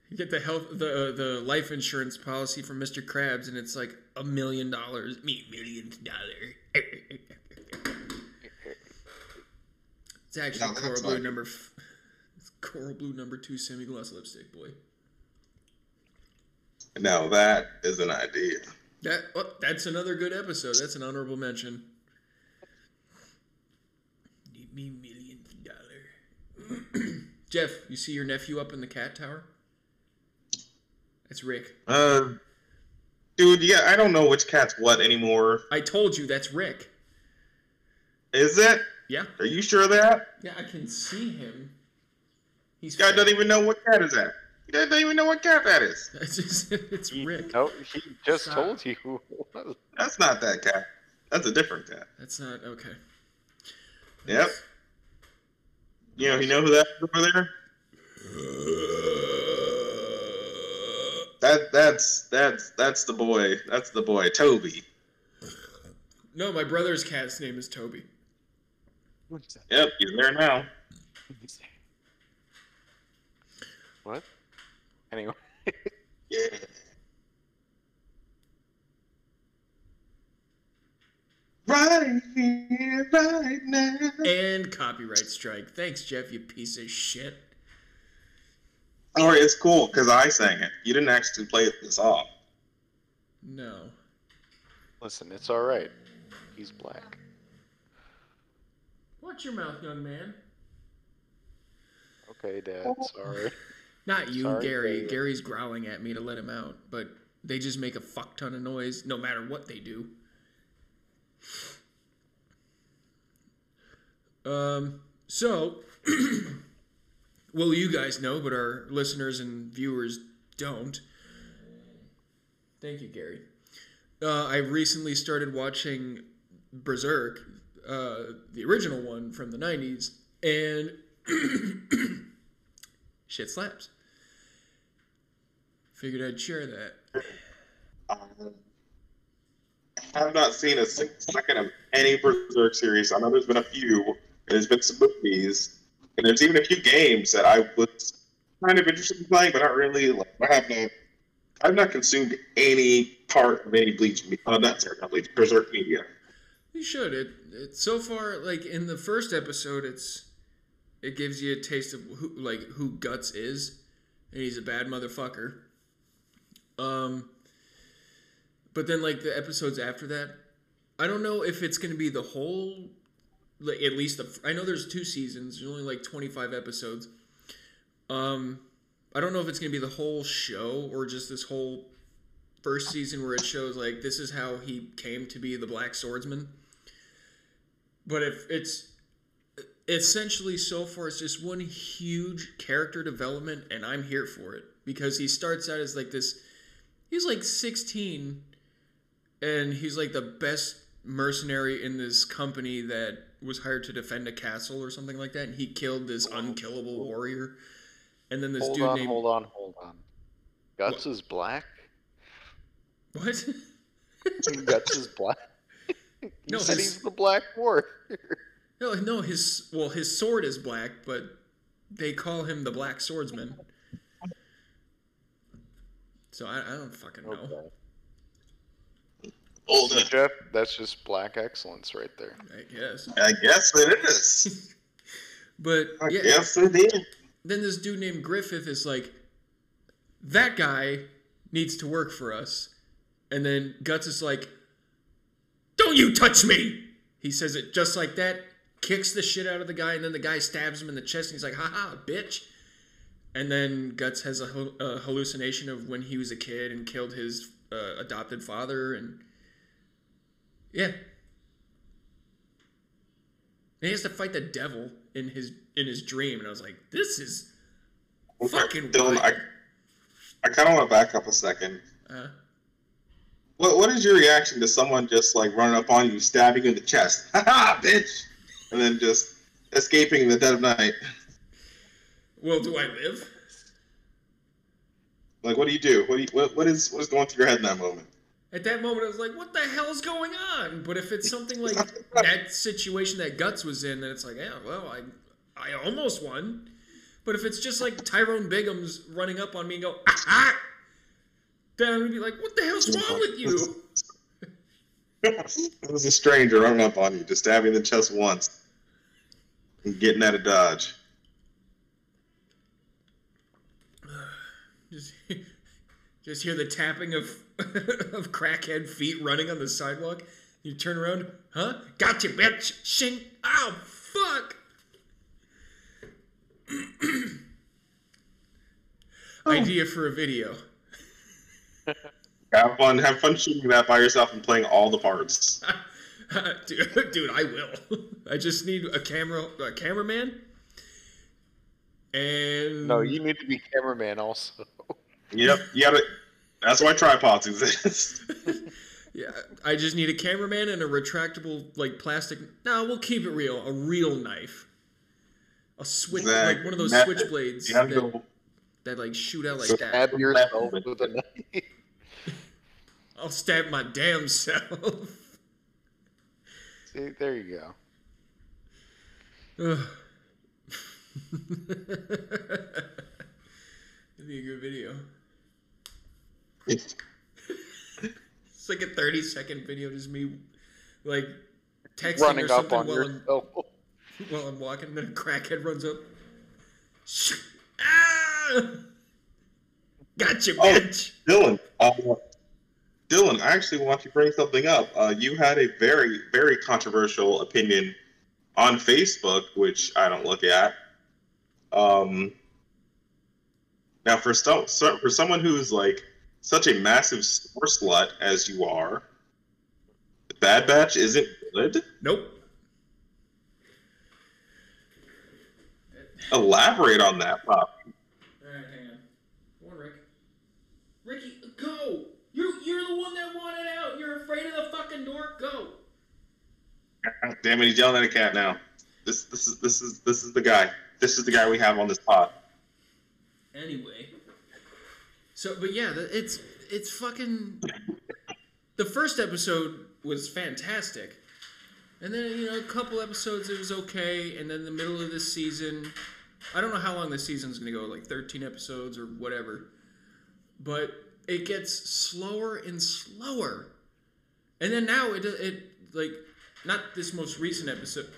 You get the health, the the life insurance policy from Mr. Krabs, and it's like a million dollars. Me, million dollar. (laughs) It's actually No, coral blue number. F- (laughs) coral blue number two semi gloss lipstick, boy. Now that is an idea. That oh, that's another good episode. That's an honorable mention. Need me millions dollar. (clears throat) Jeff, you see your nephew up in the cat tower? That's Rick. Uh, dude, yeah, I don't know which cat's what anymore. I told you that's Rick. Is it? Yeah, Are you sure of that? yeah, I can see him. He's This guy fat. doesn't even know what cat is that. He doesn't even know what cat that is. (laughs) It's just it's He- Rick. No, he just Stop. told you. who it was. That's not that cat. That's a different cat. That's not okay. Yep. You know, you know who that is over there? That that's that's that's the boy. That's the boy, Toby. No, my brother's cat's name is Toby. Yep, he's there now. What? Anyway, Yeah. Right here, right now. And copyright strike. Thanks, Jeff, you piece of shit. All right, it's cool because I sang it. You didn't actually play this off. No. listen, it's all right. He's black. Watch your mouth, young man. Okay, Dad. Sorry. (laughs) Not you, Sorry, Gary. Gary. Gary's growling at me to let him out, but they just make a fuck ton of noise no matter what they do. Um, so, (clears throat) well, you guys know, but our listeners and viewers don't. Thank you, Gary. Uh, I recently started watching Berserk, uh, the original one from the 90s, and (coughs) shit slaps. Figured I'd share that. I have not seen a second of any Berserk series. I know there's been a few, and there's been some movies, and there's even a few games that I was kind of interested in playing, but not really. Like, I have not, I've not consumed any part of any Bleach. Uh, not sorry, not Bleach. Berserk media. You should. It, it so far like in the first episode, it's it gives you a taste of who like who Guts is, and he's a bad motherfucker. Um, but then like the episodes after that, I don't know if it's gonna be the whole, like at least the I know there's two seasons. There's only like 25 episodes. Um, I don't know if it's gonna be the whole show or just this whole first season where it shows like this is how he came to be the Black Swordsman. But if it's essentially so far it's just one huge character development and I'm here for it because he starts out as like this he's like 16 and he's like the best mercenary in this company that was hired to defend a castle or something like that and he killed this unkillable warrior and then this hold dude on, named hold on, hold on. Guts is black. what (laughs) Guts is black. You (laughs) No, said his- he's the black warrior. (laughs) No, no, his well, his sword is black, but they call him the Black Swordsman. So I, I don't fucking know. Okay. So, Jeff, that's just black excellence right there. I guess. I guess it is. (laughs) But I yeah, guess it is. then this dude named Griffith is like, that guy needs to work for us, and then Guts is like, don't you touch me! He says it just like that, kicks the shit out of the guy, and then the guy stabs him in the chest, and he's like, haha, bitch. And then Guts has a, a hallucination of when he was a kid and killed his uh, adopted father, and yeah. And he has to fight the devil in his in his dream, and I was like, this is fucking Dylan, I, wild. I kind of want to back up a second. Uh, What What is your reaction to someone just like running up on you, stabbing you in the chest, (laughs) ha ha, bitch, and then just escaping in the dead of night? well, do I live? Like, what do you do? What do you, what, what is what is going through your head in that moment? At that moment, I was like, what the hell's going on? But if it's something like (laughs) that situation that Guts was in, then it's like, yeah, well, I, I almost won. But if it's just like Tyrone Biggums running up on me and go, ah, then I'm gonna be like, what the hell's wrong with you? (laughs) it was a stranger running up on you, just stabbing the chest once, and getting out of dodge. (sighs) Just, (laughs) just hear the tapping of (laughs) of crackhead feet running on the sidewalk. You turn around, huh? Gotcha, bitch! Shing! Ow, fuck! (clears throat) Oh. Idea for a video. (laughs) Have fun, have fun shooting that by yourself and playing all the parts. (laughs) dude, (laughs) dude, I will. I just need a camera, a cameraman, And No, you need to be cameraman also. Yep, you gotta. That's why tripods exist. Yeah, I just need a cameraman and a retractable like plastic. No, we'll keep it real. A real knife. A switch, Exact- like one of those switchblades You gotta that, go. That like shoot out like that. Stab yourself with a knife. I'll stab my damn self. See, there you go. Ugh. (laughs) It'd be a good video. It's like a 30 second video, just me like texting Running or up something on while I'm, (laughs) while I'm walking, and then a crackhead runs up. (laughs) Ah! (laughs) Gotcha, Oh. bitch. Dylan, uh, Dylan, I actually want to bring something up. Uh, you had a very, very controversial opinion on Facebook, which I don't look at. Um, now, for some, so, for someone who's like such a massive store slut as you are, the Bad Batch isn't good. Nope. Elaborate on that, Pop. Alright, hang on. Come on, Rick. Ricky, go! You're you're the one that wanted out. You're afraid of the fucking door. Go. God Damn it, he's yelling at a cat now. This, this is, this is, this is the guy. This is the guy we have on this pod. Anyway. So, but yeah, it's it's fucking. The first episode was fantastic, and then you know a couple episodes it was okay, and then the middle of this season, I don't know how long this season's gonna go, like thirteen episodes or whatever, but it gets slower and slower, and then now it it like not this most recent episode.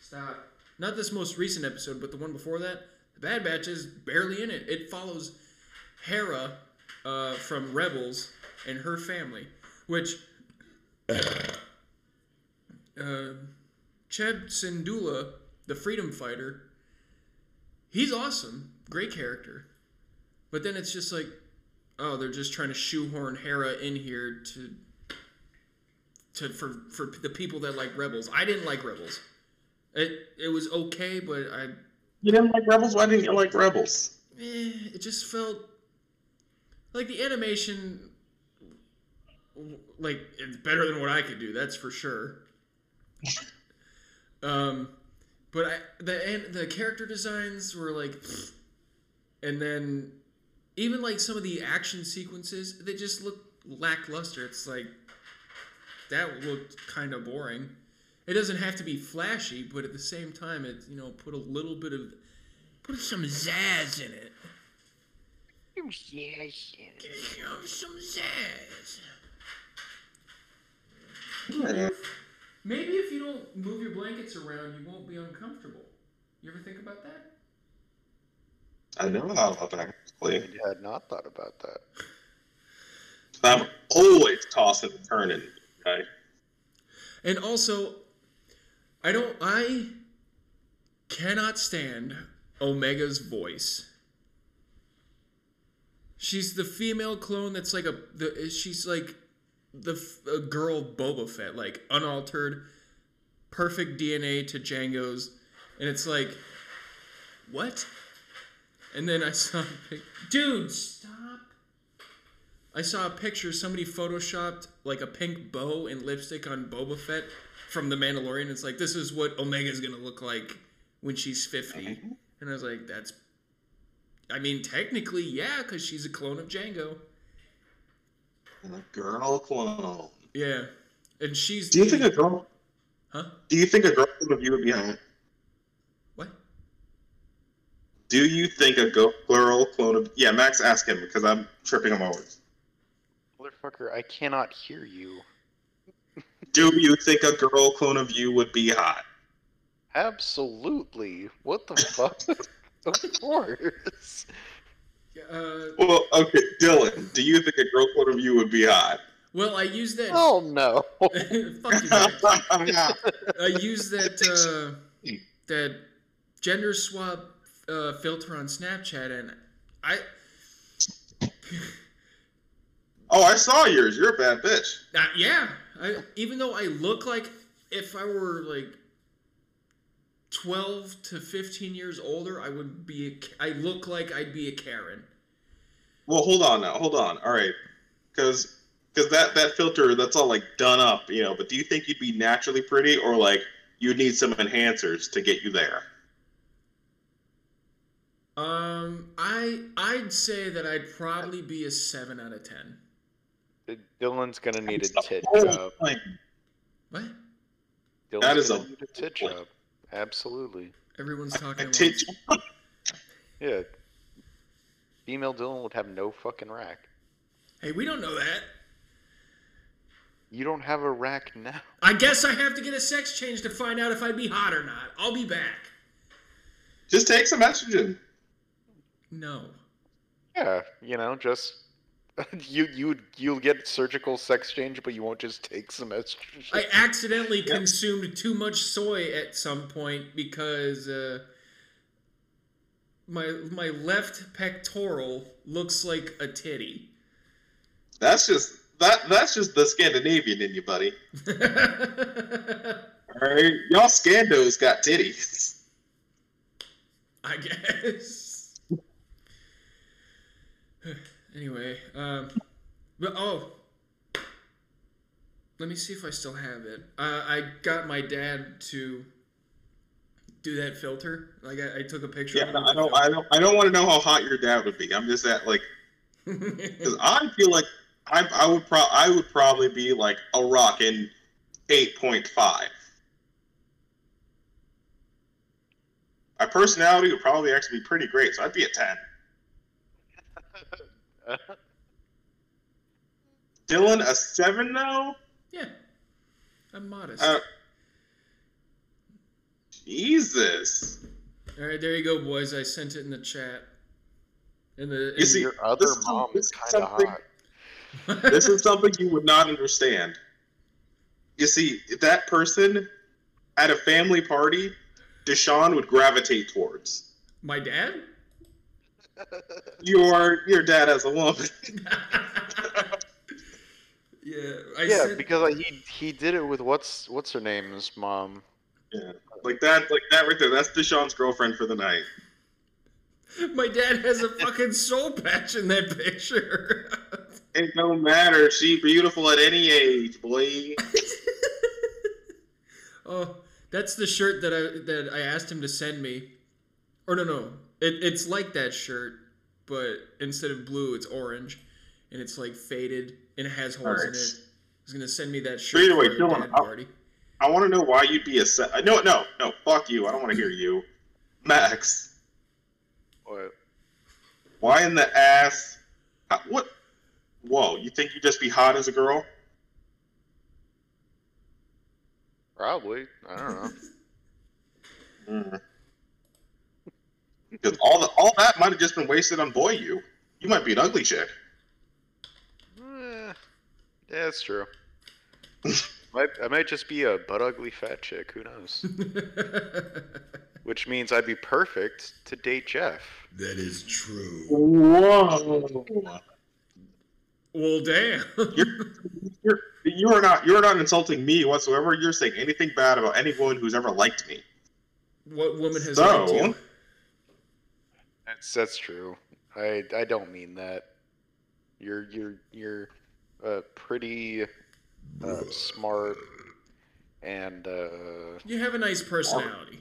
Stop. Not this most recent episode, but the one before that. The Bad Batch is barely in it. It follows Hera uh, from Rebels and her family, which (coughs) uh, Cham Syndulla, the freedom fighter, he's awesome, great character. But then it's just like, oh, they're just trying to shoehorn Hera in here to to for for the people that like Rebels. I didn't like Rebels. It it was okay, but I You didn't like Rebels? Why didn't you like Rebels? eh, it just felt like the animation like it's better than what I could do. That's for sure. (laughs) um, but I the and the character designs were like, and then even like some of the action sequences, that just look lackluster. It's like that looked kind of boring. It doesn't have to be flashy, but at the same time, it you know put a little bit of put some zazz in it. Give him some zazz. Maybe if you don't move your blankets around, you won't be uncomfortable. You ever think about that? I never thought about that. Actually. I had not thought about that. I'm always tossing and turning. Okay. And also, I don't. I cannot stand Omega's voice. She's the female clone that's like a. The, she's like the f- a girl Boba Fett, like unaltered, perfect DNA to Jango's, and it's like, what? And then I saw, a pic- dude, stop. I saw a picture somebody photoshopped like a pink bow and lipstick on Boba Fett from The Mandalorian. It's like this is what Omega's gonna look like when she's fifty, uh-huh. and I was like, that's. I mean, technically, yeah, because she's a clone of Jango. And a girl clone. Yeah, and she's. Do you think a girl? Huh? Do you think a girl clone of you would be hot? What? Do you think a go- girl clone of? Yeah, Max, ask him because I'm tripping him over. Motherfucker, I cannot hear you. (laughs) Do you think a girl clone of you would be hot? Absolutely. What the fuck? (laughs) of course. Uh, Well, okay, Dylan. Do you think a girl clone of you would be hot? well, I used that. Oh no. (laughs) Fuck you, I used that uh, that gender swap uh, filter on Snapchat, and I, (laughs) oh, I saw yours. You're a bad bitch. uh, yeah, I even though I look like if I were like 12 to 15 years older, I would be. A, I look like I'd be a Karen. Well, hold on now. Hold on. All right, because because that that filter that's all like done up, you know. But do you think you'd be naturally pretty, or like you'd need some enhancers to get you there? Um, I I'd say that I'd probably be a seven out of ten. Dylan's gonna need a tit job. What? Dylan's That is gonna a- need a tit job. Absolutely. Everyone's talking. A at tit once. Yeah. Female Dylan would have no fucking rack. Hey, we don't know that. You don't have a rack now. I guess I have to get a sex change to find out if I'd be hot or not. I'll be back. Just take some estrogen. No. Yeah, you know, just (laughs) you you you'll get surgical sex change, but you won't just take some estrogen. (laughs) I accidentally consumed too much soy at some point because uh, my my left pectoral looks like a titty. That's just that. That's just the Scandinavian in you, buddy. (laughs) All right, y'all Scandos got titties. I guess. Anyway, um, but oh, let me see if I still have it. Uh, I got my dad to do that filter. Like I, I took a picture. Yeah, of it I don't. I don't. I don't want to know how hot your dad would be. I'm just at like (laughs) because I feel like I I would pro I would probably be like a rockin' eight point five. My personality would probably actually be pretty great, so I'd be a ten. (laughs) Dylan, a seven though. yeah, I'm modest. Uh, Jesus. All right, there you go, boys. I sent it in the chat. In the You see, Your other this mom this is is kind of something- hot. this is something you would not understand. You see, that person at a family party, Deshaun would gravitate towards. my dad. Your your dad as a woman. (laughs) yeah, I yeah, sent, because like, he he did it with what's what's her name's mom. Yeah, like that, like that right there. That's Deshaun's girlfriend for the night. my dad has a fucking soul patch in that picture. (laughs) It don't matter. She beautiful at any age, boy. (laughs) oh, that's the shirt that I that I asked him to send me. Or no, no, it, it's like that shirt, but instead of blue, it's orange, and it's like faded and it has holes in it. He's gonna send me that shirt either way, for Dylan, dad I'll- party. I want to know why you'd be a se- no, no, no. Fuck you. I don't want to hear you, Max. What? Why in the ass? uh, What? Whoa! You think you'd just be hot as a girl? Probably. I don't know. (laughs) Mm. Because all the all that might have just been wasted on boy you. You might be an ugly chick. Eh, yeah, that's true. (laughs) might, I might just be a butt ugly fat chick. Who knows? (laughs) Which means I'd be perfect to date Jeff. That is true. Whoa! well, damn. You're you are not you're not insulting me whatsoever. You're saying anything bad about any woman who's ever liked me. what woman has So- liked you? That's that's true. I I don't mean that. You're you're you're uh, pretty uh, smart and uh, You have a nice personality.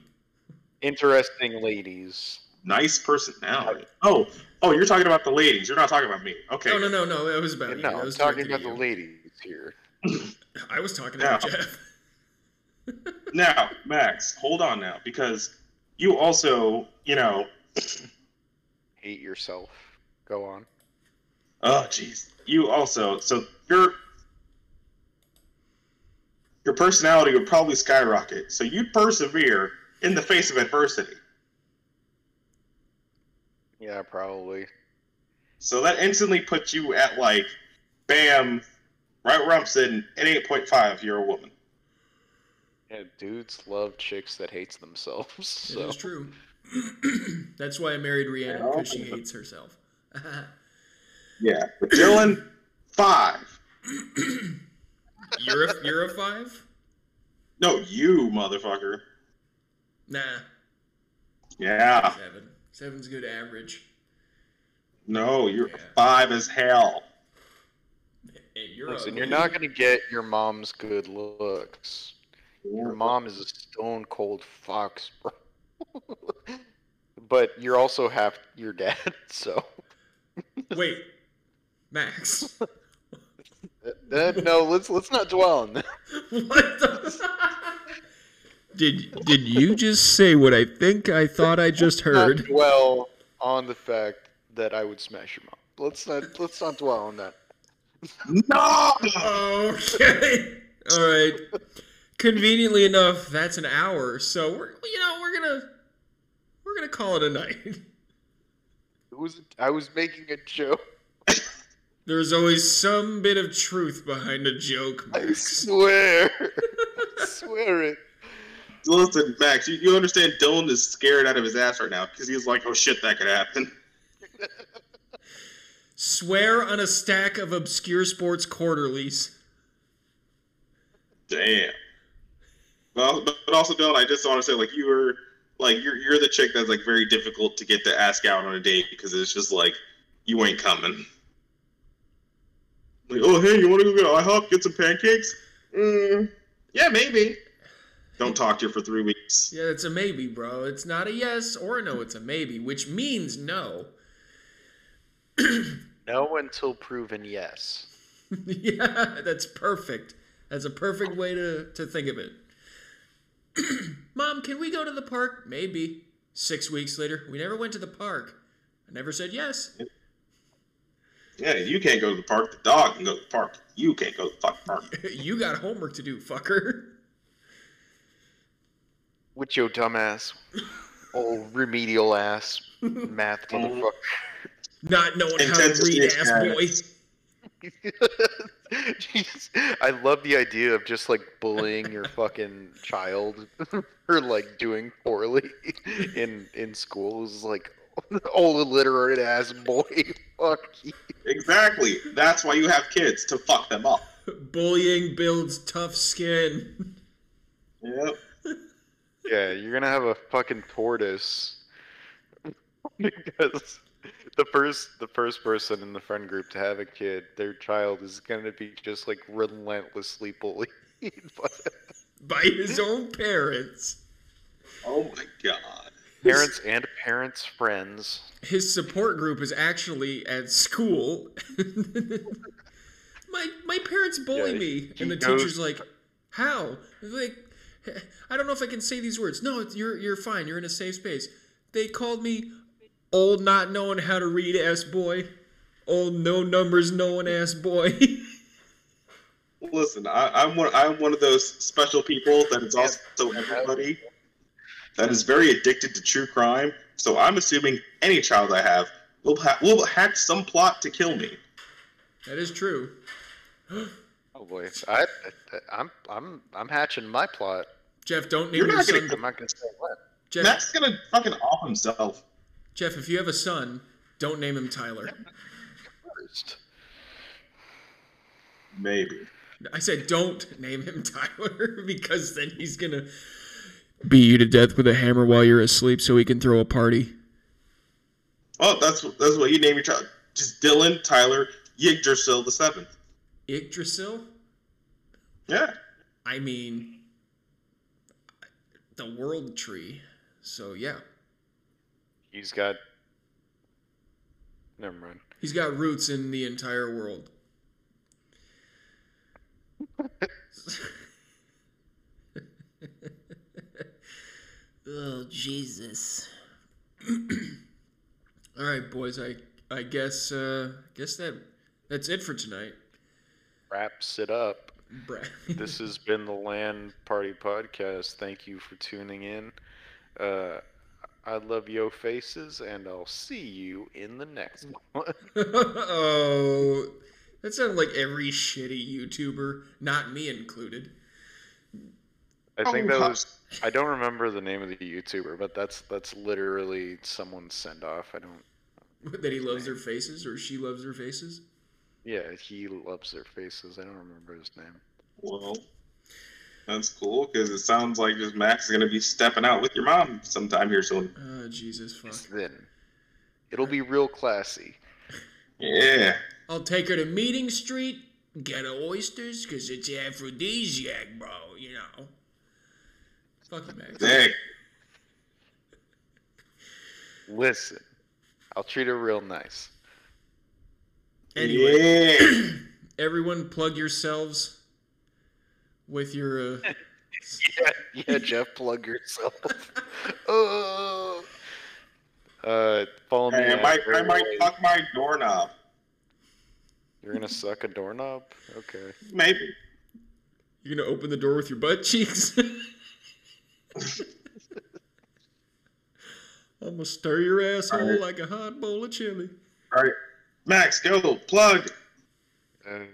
interesting ladies. Nice personality. Oh, oh, you're talking about the ladies. You're not talking about me. Okay. No, no, no, no. That was about you. no, That I'm was talking directed about at the ladies here. (laughs) I was talking Yeah. about Jeff. (laughs) Now, Max, hold on now, because you also, you know, Hate yourself. Go on. oh, jeez, you also, so your your personality would probably skyrocket. So you'd persevere in the face of adversity. Yeah, probably. So that instantly puts you at like, bam, right where I'm sitting, at 8.5. You're a woman. Yeah, dudes love chicks that hates themselves. It So is true. (clears throat) That's why I married Rhiannon because she oh. hates herself. (laughs) Yeah, but Dylan, five. (clears throat) you're a you're a five. No, you motherfucker. Nah, Yeah. seven. Seven's good average. No, you're Yeah. five as hell. Hey, you're Listen, ugly. you're not gonna get your mom's good looks. Your mom is a stone cold fox, bro. (laughs) but you're also half your dad, (laughs) so Wait, Max. (laughs) Uh, no. Let's let's not dwell on that. what the? did did you just say what I think I thought I just Not heard? dwell on the fact that I would smash your mom. Let's not let's not dwell on that. No! Okay. All right. Conveniently enough, that's an hour, so we're you know we're gonna we're gonna call it a night. It was I was making a joke. There's always some bit of truth behind a joke, I Max. swear. I (laughs) swear it. Listen, Max, you, you understand Dylan is scared out of his ass right now because he's like, oh shit, that could happen. Swear on a stack of obscure sports quarterlies. Damn. Well, but but also, Dylan, I just want to say, like, you were, like, you're, you're the chick that's, like, very difficult to get to ask out on a date because it's just like, you ain't coming. Like, oh, hey, you want to go get IHOP, get some pancakes? Mm, yeah, maybe. Don't talk to her for three weeks. Yeah, it's a maybe, bro. It's not a yes or a no. It's a maybe, which means no. (clears throat) No until proven yes. (laughs) yeah, that's perfect. That's a perfect way to, to think of it. (clears throat) Mom, can we go to the park? Maybe. Six weeks later, we never went to the park. I never said yes. Yeah, you can't go to the park. The dog can go to the park. You can't go to the fucking park. (laughs) you got homework to do, fucker. With your dumbass, old remedial ass math (laughs) motherfucker. Not knowing how to read, ass boy. (laughs) (laughs) parents. Jeez. I love the idea of just like bullying your fucking child (laughs) for like doing poorly (laughs) in in school. Is like old illiterate ass boy. Fuck you. Exactly. That's why you have kids to fuck them up. Bullying builds tough skin. Yep. Yeah, you're gonna have a fucking tortoise because the first the first person in the friend group to have a kid, their child is gonna be just like relentlessly bullied. by (laughs) By his own parents. Oh my god. parents and parents' friends. his support group is actually at school. (laughs) my my parents bully Yeah, me, he and the goes- teacher's like, "How?" Like, I don't know if I can say these words. No, you're you're fine. You're in a safe space. They called me old, not knowing how to read, ass boy. Old, no numbers, knowing ass boy. (laughs) Listen, I, I'm one. I'm one of those special people that is also everybody that is very addicted to true crime. So I'm assuming any child I have will ha- will hatch some plot to kill me. that is true. Oh boy, I, I I'm I'm I'm hatching my plot. Jeff, don't name You're your not gonna. I'm not gonna say what. Jeff, Matt's gonna fucking off himself. Jeff, if you have a son, don't name him Tyler. (laughs) First. Maybe. I said don't name him Tyler (laughs) because then he's gonna beat you to death with a hammer while you're asleep so he can throw a party. Oh, that's that's what you name your child. Just Dylan Tyler Yggdrasil the seventh. Yggdrasil? Yeah. I mean, the world tree. So yeah, He's got. Never mind. he's got roots in the entire world. (laughs) oh Jesus! (clears throat) All right, boys. I I guess uh, guess that that's it for tonight. Wraps it up. Bra- (laughs) This has been the Land Party Podcast. Thank you for tuning in. Uh, I love yo faces, and I'll see you in the next (laughs) one. oh, that sounded like every shitty YouTuber, not me included. I think Oh, that was. I don't remember the name of the YouTuber, but that's that's literally someone's send off. I don't. (laughs) That he loves their faces or she loves their faces. Yeah, he loves their faces. I don't remember his name. Well, That's cool because it sounds like just Max is gonna be stepping out with your mom sometime here soon. Oh Jesus fuck. Then it'll be real classy. Yeah. I'll take her to Meeting Street, get her oysters, cause it's aphrodisiac, bro. You know. Fuck you, Max. Dang. Listen, I'll treat her real nice. Anyway, Yeah. (clears throat) everyone, plug yourselves with your. Uh, (laughs) Yeah, (laughs) yeah, Jeff, plug yourself. oh. (laughs) Uh, follow me. Hey, I at might, I might Airways. fuck my doorknob. You're gonna suck a doorknob? Okay. Maybe. you're gonna open the door with your butt cheeks. I'm gonna stir your asshole Alright. like a hot bowl of chili. All right. Max, go plug. And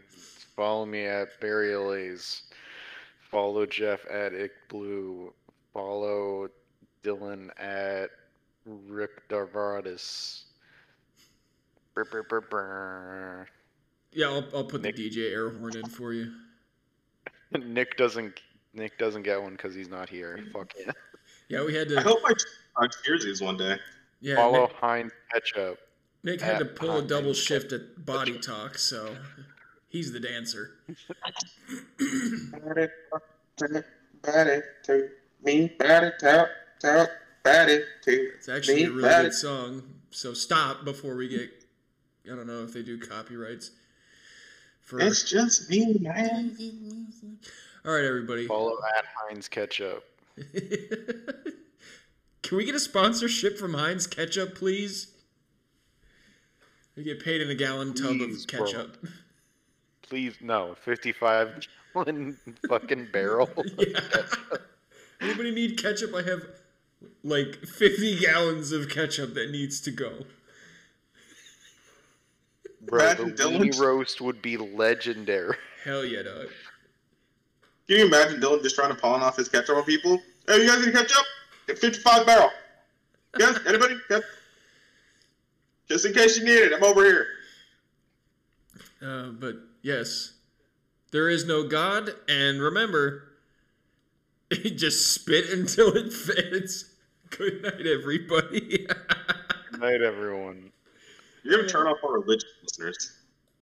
follow me at Barry Lays. Follow Jeff at Ick Blue. Follow Dylan at Rick Darvardis. Brr, brr, brr, brr. Yeah, I'll, I'll put Nick- the DJ air horn in for you. (laughs) Nick doesn't. Nick doesn't get one because he's not here. Fuck yeah. Yeah, we had to. I hope I on jerseys one day. Yeah, Follow Nick, Heinz Ketchup. Nick had to at pull a double Ketchup. shift at Body Talk, so he's the dancer. Body, body to me, body talk, talk, body to It's actually a really body. good song. So stop before we get. I don't know if they do copyrights. For It's just me, man. all right, everybody. Follow at Heinz Ketchup. (laughs) Can we get a sponsorship from Heinz Ketchup, please? We get paid in a gallon tub Please, of bro. Ketchup. Please no, 55 (laughs) gallon fucking barrel. (laughs) yeah. Anybody need ketchup? I have like 50 gallons of ketchup that needs to go. Bro, the Imagine Dylan- roast would be legendary. Hell yeah, dog. Can you imagine Dylan just trying to pawn off his ketchup on people? Hey, you guys need ketchup? Get 55 barrel. Yes, anybody? Yes. Just in case you need it, I'm over here. Uh, but yes, there is no God, and remember, (laughs) just spit until it (laughs) fits. Good night, everybody. (laughs) Good night, everyone. You're gonna turn off our religious listeners.